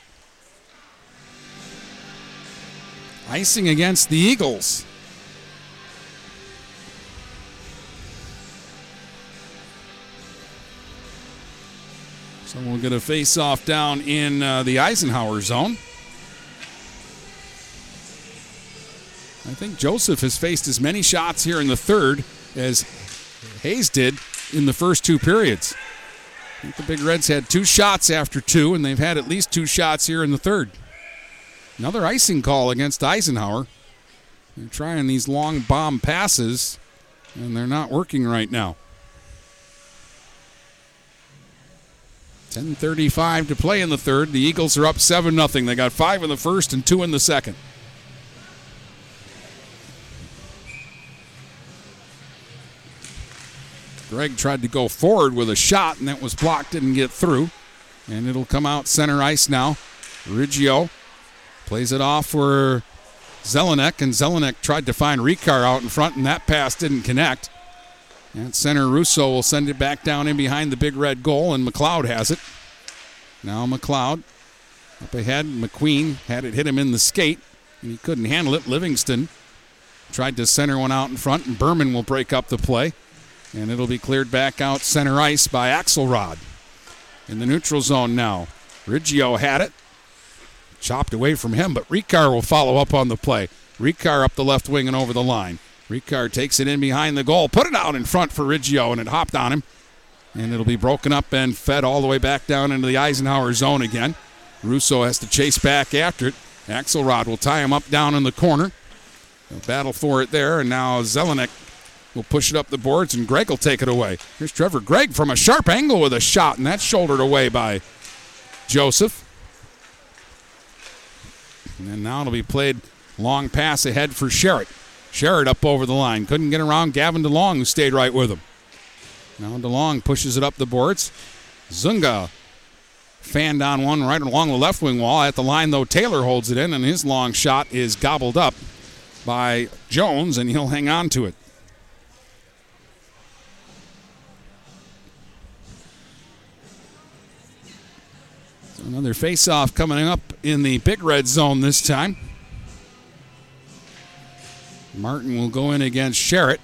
Icing against the Eagles. So we'll get a face off down in uh, the Eisenhower zone. I think Joseph has faced as many shots here in the third as Hayes did in the first two periods. I think the Big Reds had two shots after two, and they've had at least two shots here in the third. Another icing call against Eisenhower. They're trying these long bomb passes, and they're not working right now. 10:35 to play in the third. The Eagles are up seven 0 They got five in the first and two in the second. Gregg tried to go forward with a shot, and that was blocked, didn't get through. And it'll come out center ice now. Riggio plays it off for Zelenek, and Zelenek tried to find Ricard out in front, and that pass didn't connect. And center Russo will send it back down in behind the big red goal, and McLeod has it. Now McLeod up ahead. McQueen had it hit him in the skate, and he couldn't handle it. Livingston tried to center one out in front, and Berman will break up the play. And it'll be cleared back out center ice by Axelrod. In the neutral zone now. Riggio had it. Chopped away from him, but Ricard will follow up on the play. Ricard up the left wing and over the line. Ricard takes it in behind the goal, put it out in front for Riggio, and it hopped on him. And it'll be broken up and fed all the way back down into the Eisenhower zone again. Russo has to chase back after it. Axelrod will tie him up down in the corner. They'll battle for it there, and now Zelenek will push it up the boards, and Gregg will take it away. Here's Trevor Gregg from a sharp angle with a shot, and that's shouldered away by Joseph. And now it'll be played long pass ahead for Sherritt. Sherritt up over the line. Couldn't get around Gavin DeLong, who stayed right with him. Now DeLong pushes it up the boards. Zuzga fanned on one right along the left wing wall. At the line, though, Taylor holds it in, and his long shot is gobbled up by Jones, and he'll hang on to it. Another face-off coming up in the big red zone this time. Martin will go in against Sherritt.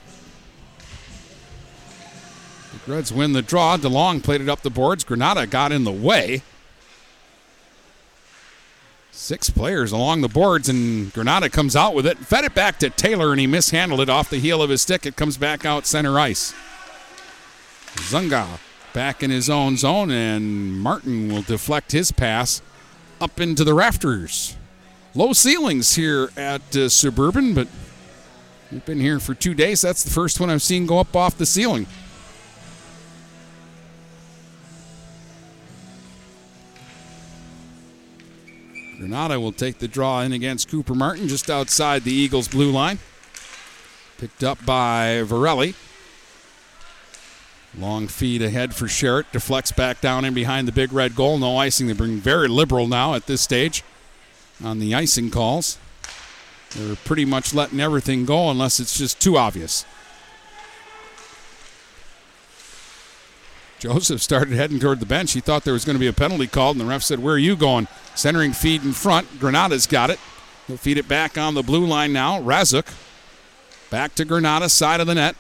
The Reds win the draw. DeLong played it up the boards. Granada got in the way. Six players along the boards, and Granada comes out with it. Fed it back to Taylor, and he mishandled it off the heel of his stick. It comes back out center ice. Zuzga back in his own zone, and Martin will deflect his pass up into the rafters. Low ceilings here at uh, Suburban, but we've been here for two days. That's the first one I've seen go up off the ceiling. Granada will take the draw in against Cooper Martin just outside the Eagles' blue line. Picked up by Varelli. Long feed ahead for Sherritt. Deflects back down in behind the big red goal. No icing. They bring very liberal now at this stage on the icing calls. They're pretty much letting everything go unless it's just too obvious. Joseph started heading toward the bench. He thought there was going to be a penalty called, and the ref said, Where are you going? Centering feed in front. Granada's got it. He'll feed it back on the blue line now. Razuk back to Granada, side of the net.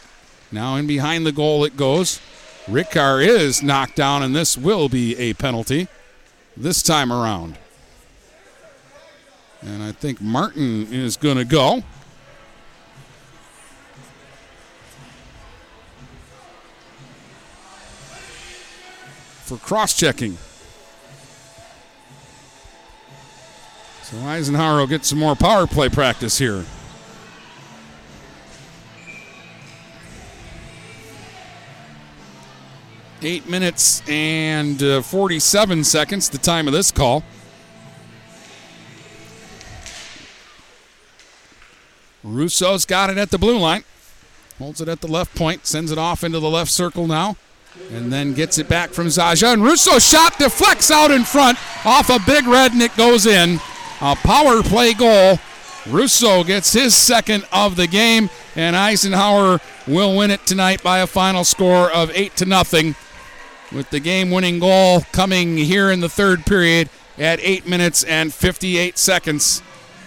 Now in behind the goal it goes. Ricard is knocked down, and this will be a penalty this time around. And I think Martin is going to go. For cross checking. So Eisenhower will get some more power play practice here. Eight minutes and uh, 47 seconds, the time of this call. Russo's got it at the blue line. Holds it at the left point, sends it off into the left circle now, and then gets it back from Zaja. And Russo shot deflects out in front off a big red, and it goes in. A power play goal. Russo gets his second of the game, and Eisenhower will win it tonight by a final score of 8 to nothing with the game winning goal coming here in the third period at 8 minutes and 58 seconds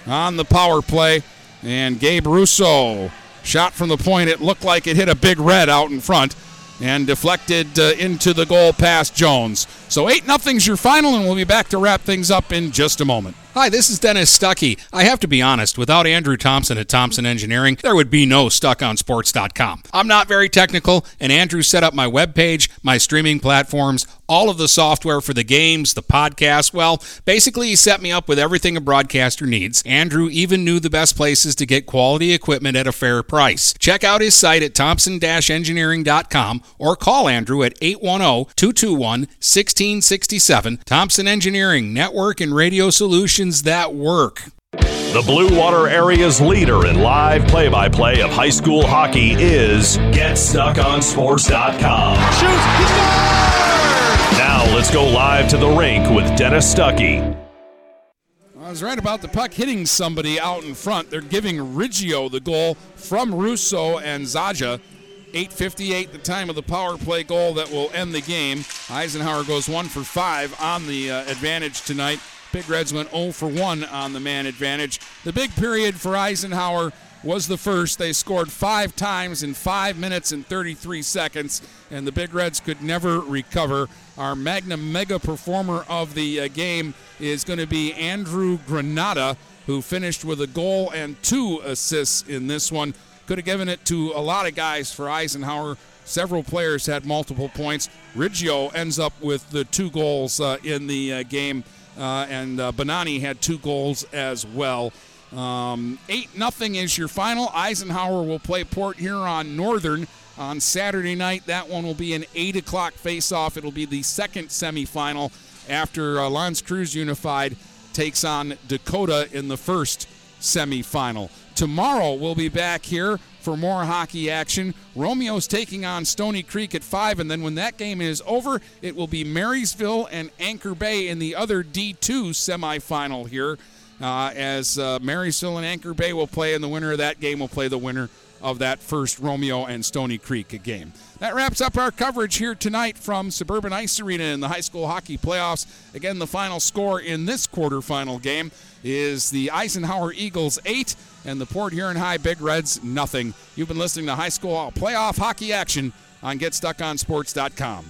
on the power play. And Gabe Russo shot from the point. It looked like it hit a big red out in front and deflected uh, into the goal past Jones. So 8 nothing's your final, and we'll be back to wrap things up in just a moment. Hi, this is Dennis Stuckey. I have to be honest, without Andrew Thompson at Thompson Engineering, there would be no StuckOnSports.com. I'm not very technical, and Andrew set up my webpage, my streaming platforms, all of the software for the games, the podcast. Well, basically, he set me up with everything a broadcaster needs. Andrew even knew the best places to get quality equipment at a fair price. Check out his site at thompson-engineering.com or call Andrew at 810-221-1667. Thompson Engineering, network and radio solutions that work. The Blue Water area's leader in live play by play of high school hockey is GetStuckOnSports.com. Shoots, he scores! Now let's go live to the rink with Dennis Stuckey. I was right about the puck hitting somebody out in front. They're giving Riggio the goal from Russo and Zaja. 8.58 the time of the power play goal that will end the game. Eisenhower goes one for five on the uh, advantage tonight. Big Reds went 0 for 1 on the man advantage. The big period for Eisenhower was the first. They scored five times in five minutes and 33 seconds, and the Big Reds could never recover. Our Magna Mega performer of the uh, game is going to be Andrew Granada, who finished with a goal and two assists in this one. Could have given it to a lot of guys for Eisenhower. Several players had multiple points. Riggio ends up with the two goals uh, in the uh, game uh, and uh, Bonani had two goals as well. Um, eight nothing is your final. Eisenhower will play Port Huron Northern on Saturday night. That one will be an eight o'clock face-off. It'll be the second semifinal after uh, L'Anse Creuse Unified takes on Dakota in the first semifinal. Tomorrow we'll be back here for more hockey action. Romeo's taking on Stony Creek at 5, and then when that game is over, it will be Marysville and Anchor Bay in the other D2 semifinal here. Uh, as uh, Marysville and Anchor Bay will play, and the winner of that game will play the winner of that first Romeo and Stony Creek game. That wraps up our coverage here tonight from Suburban Ice Arena in the high school hockey playoffs. Again, the final score in this quarterfinal game is the Eisenhower Eagles 8 and the Port Huron High Big Reds nothing. You've been listening to high school playoff hockey action on GetStuckOnSports.com.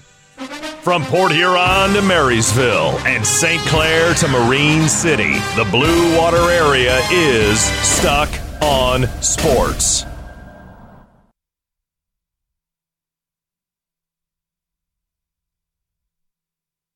From Port Huron to Marysville and St. Clair to Marine City, the Blue Water area is stuck on sports.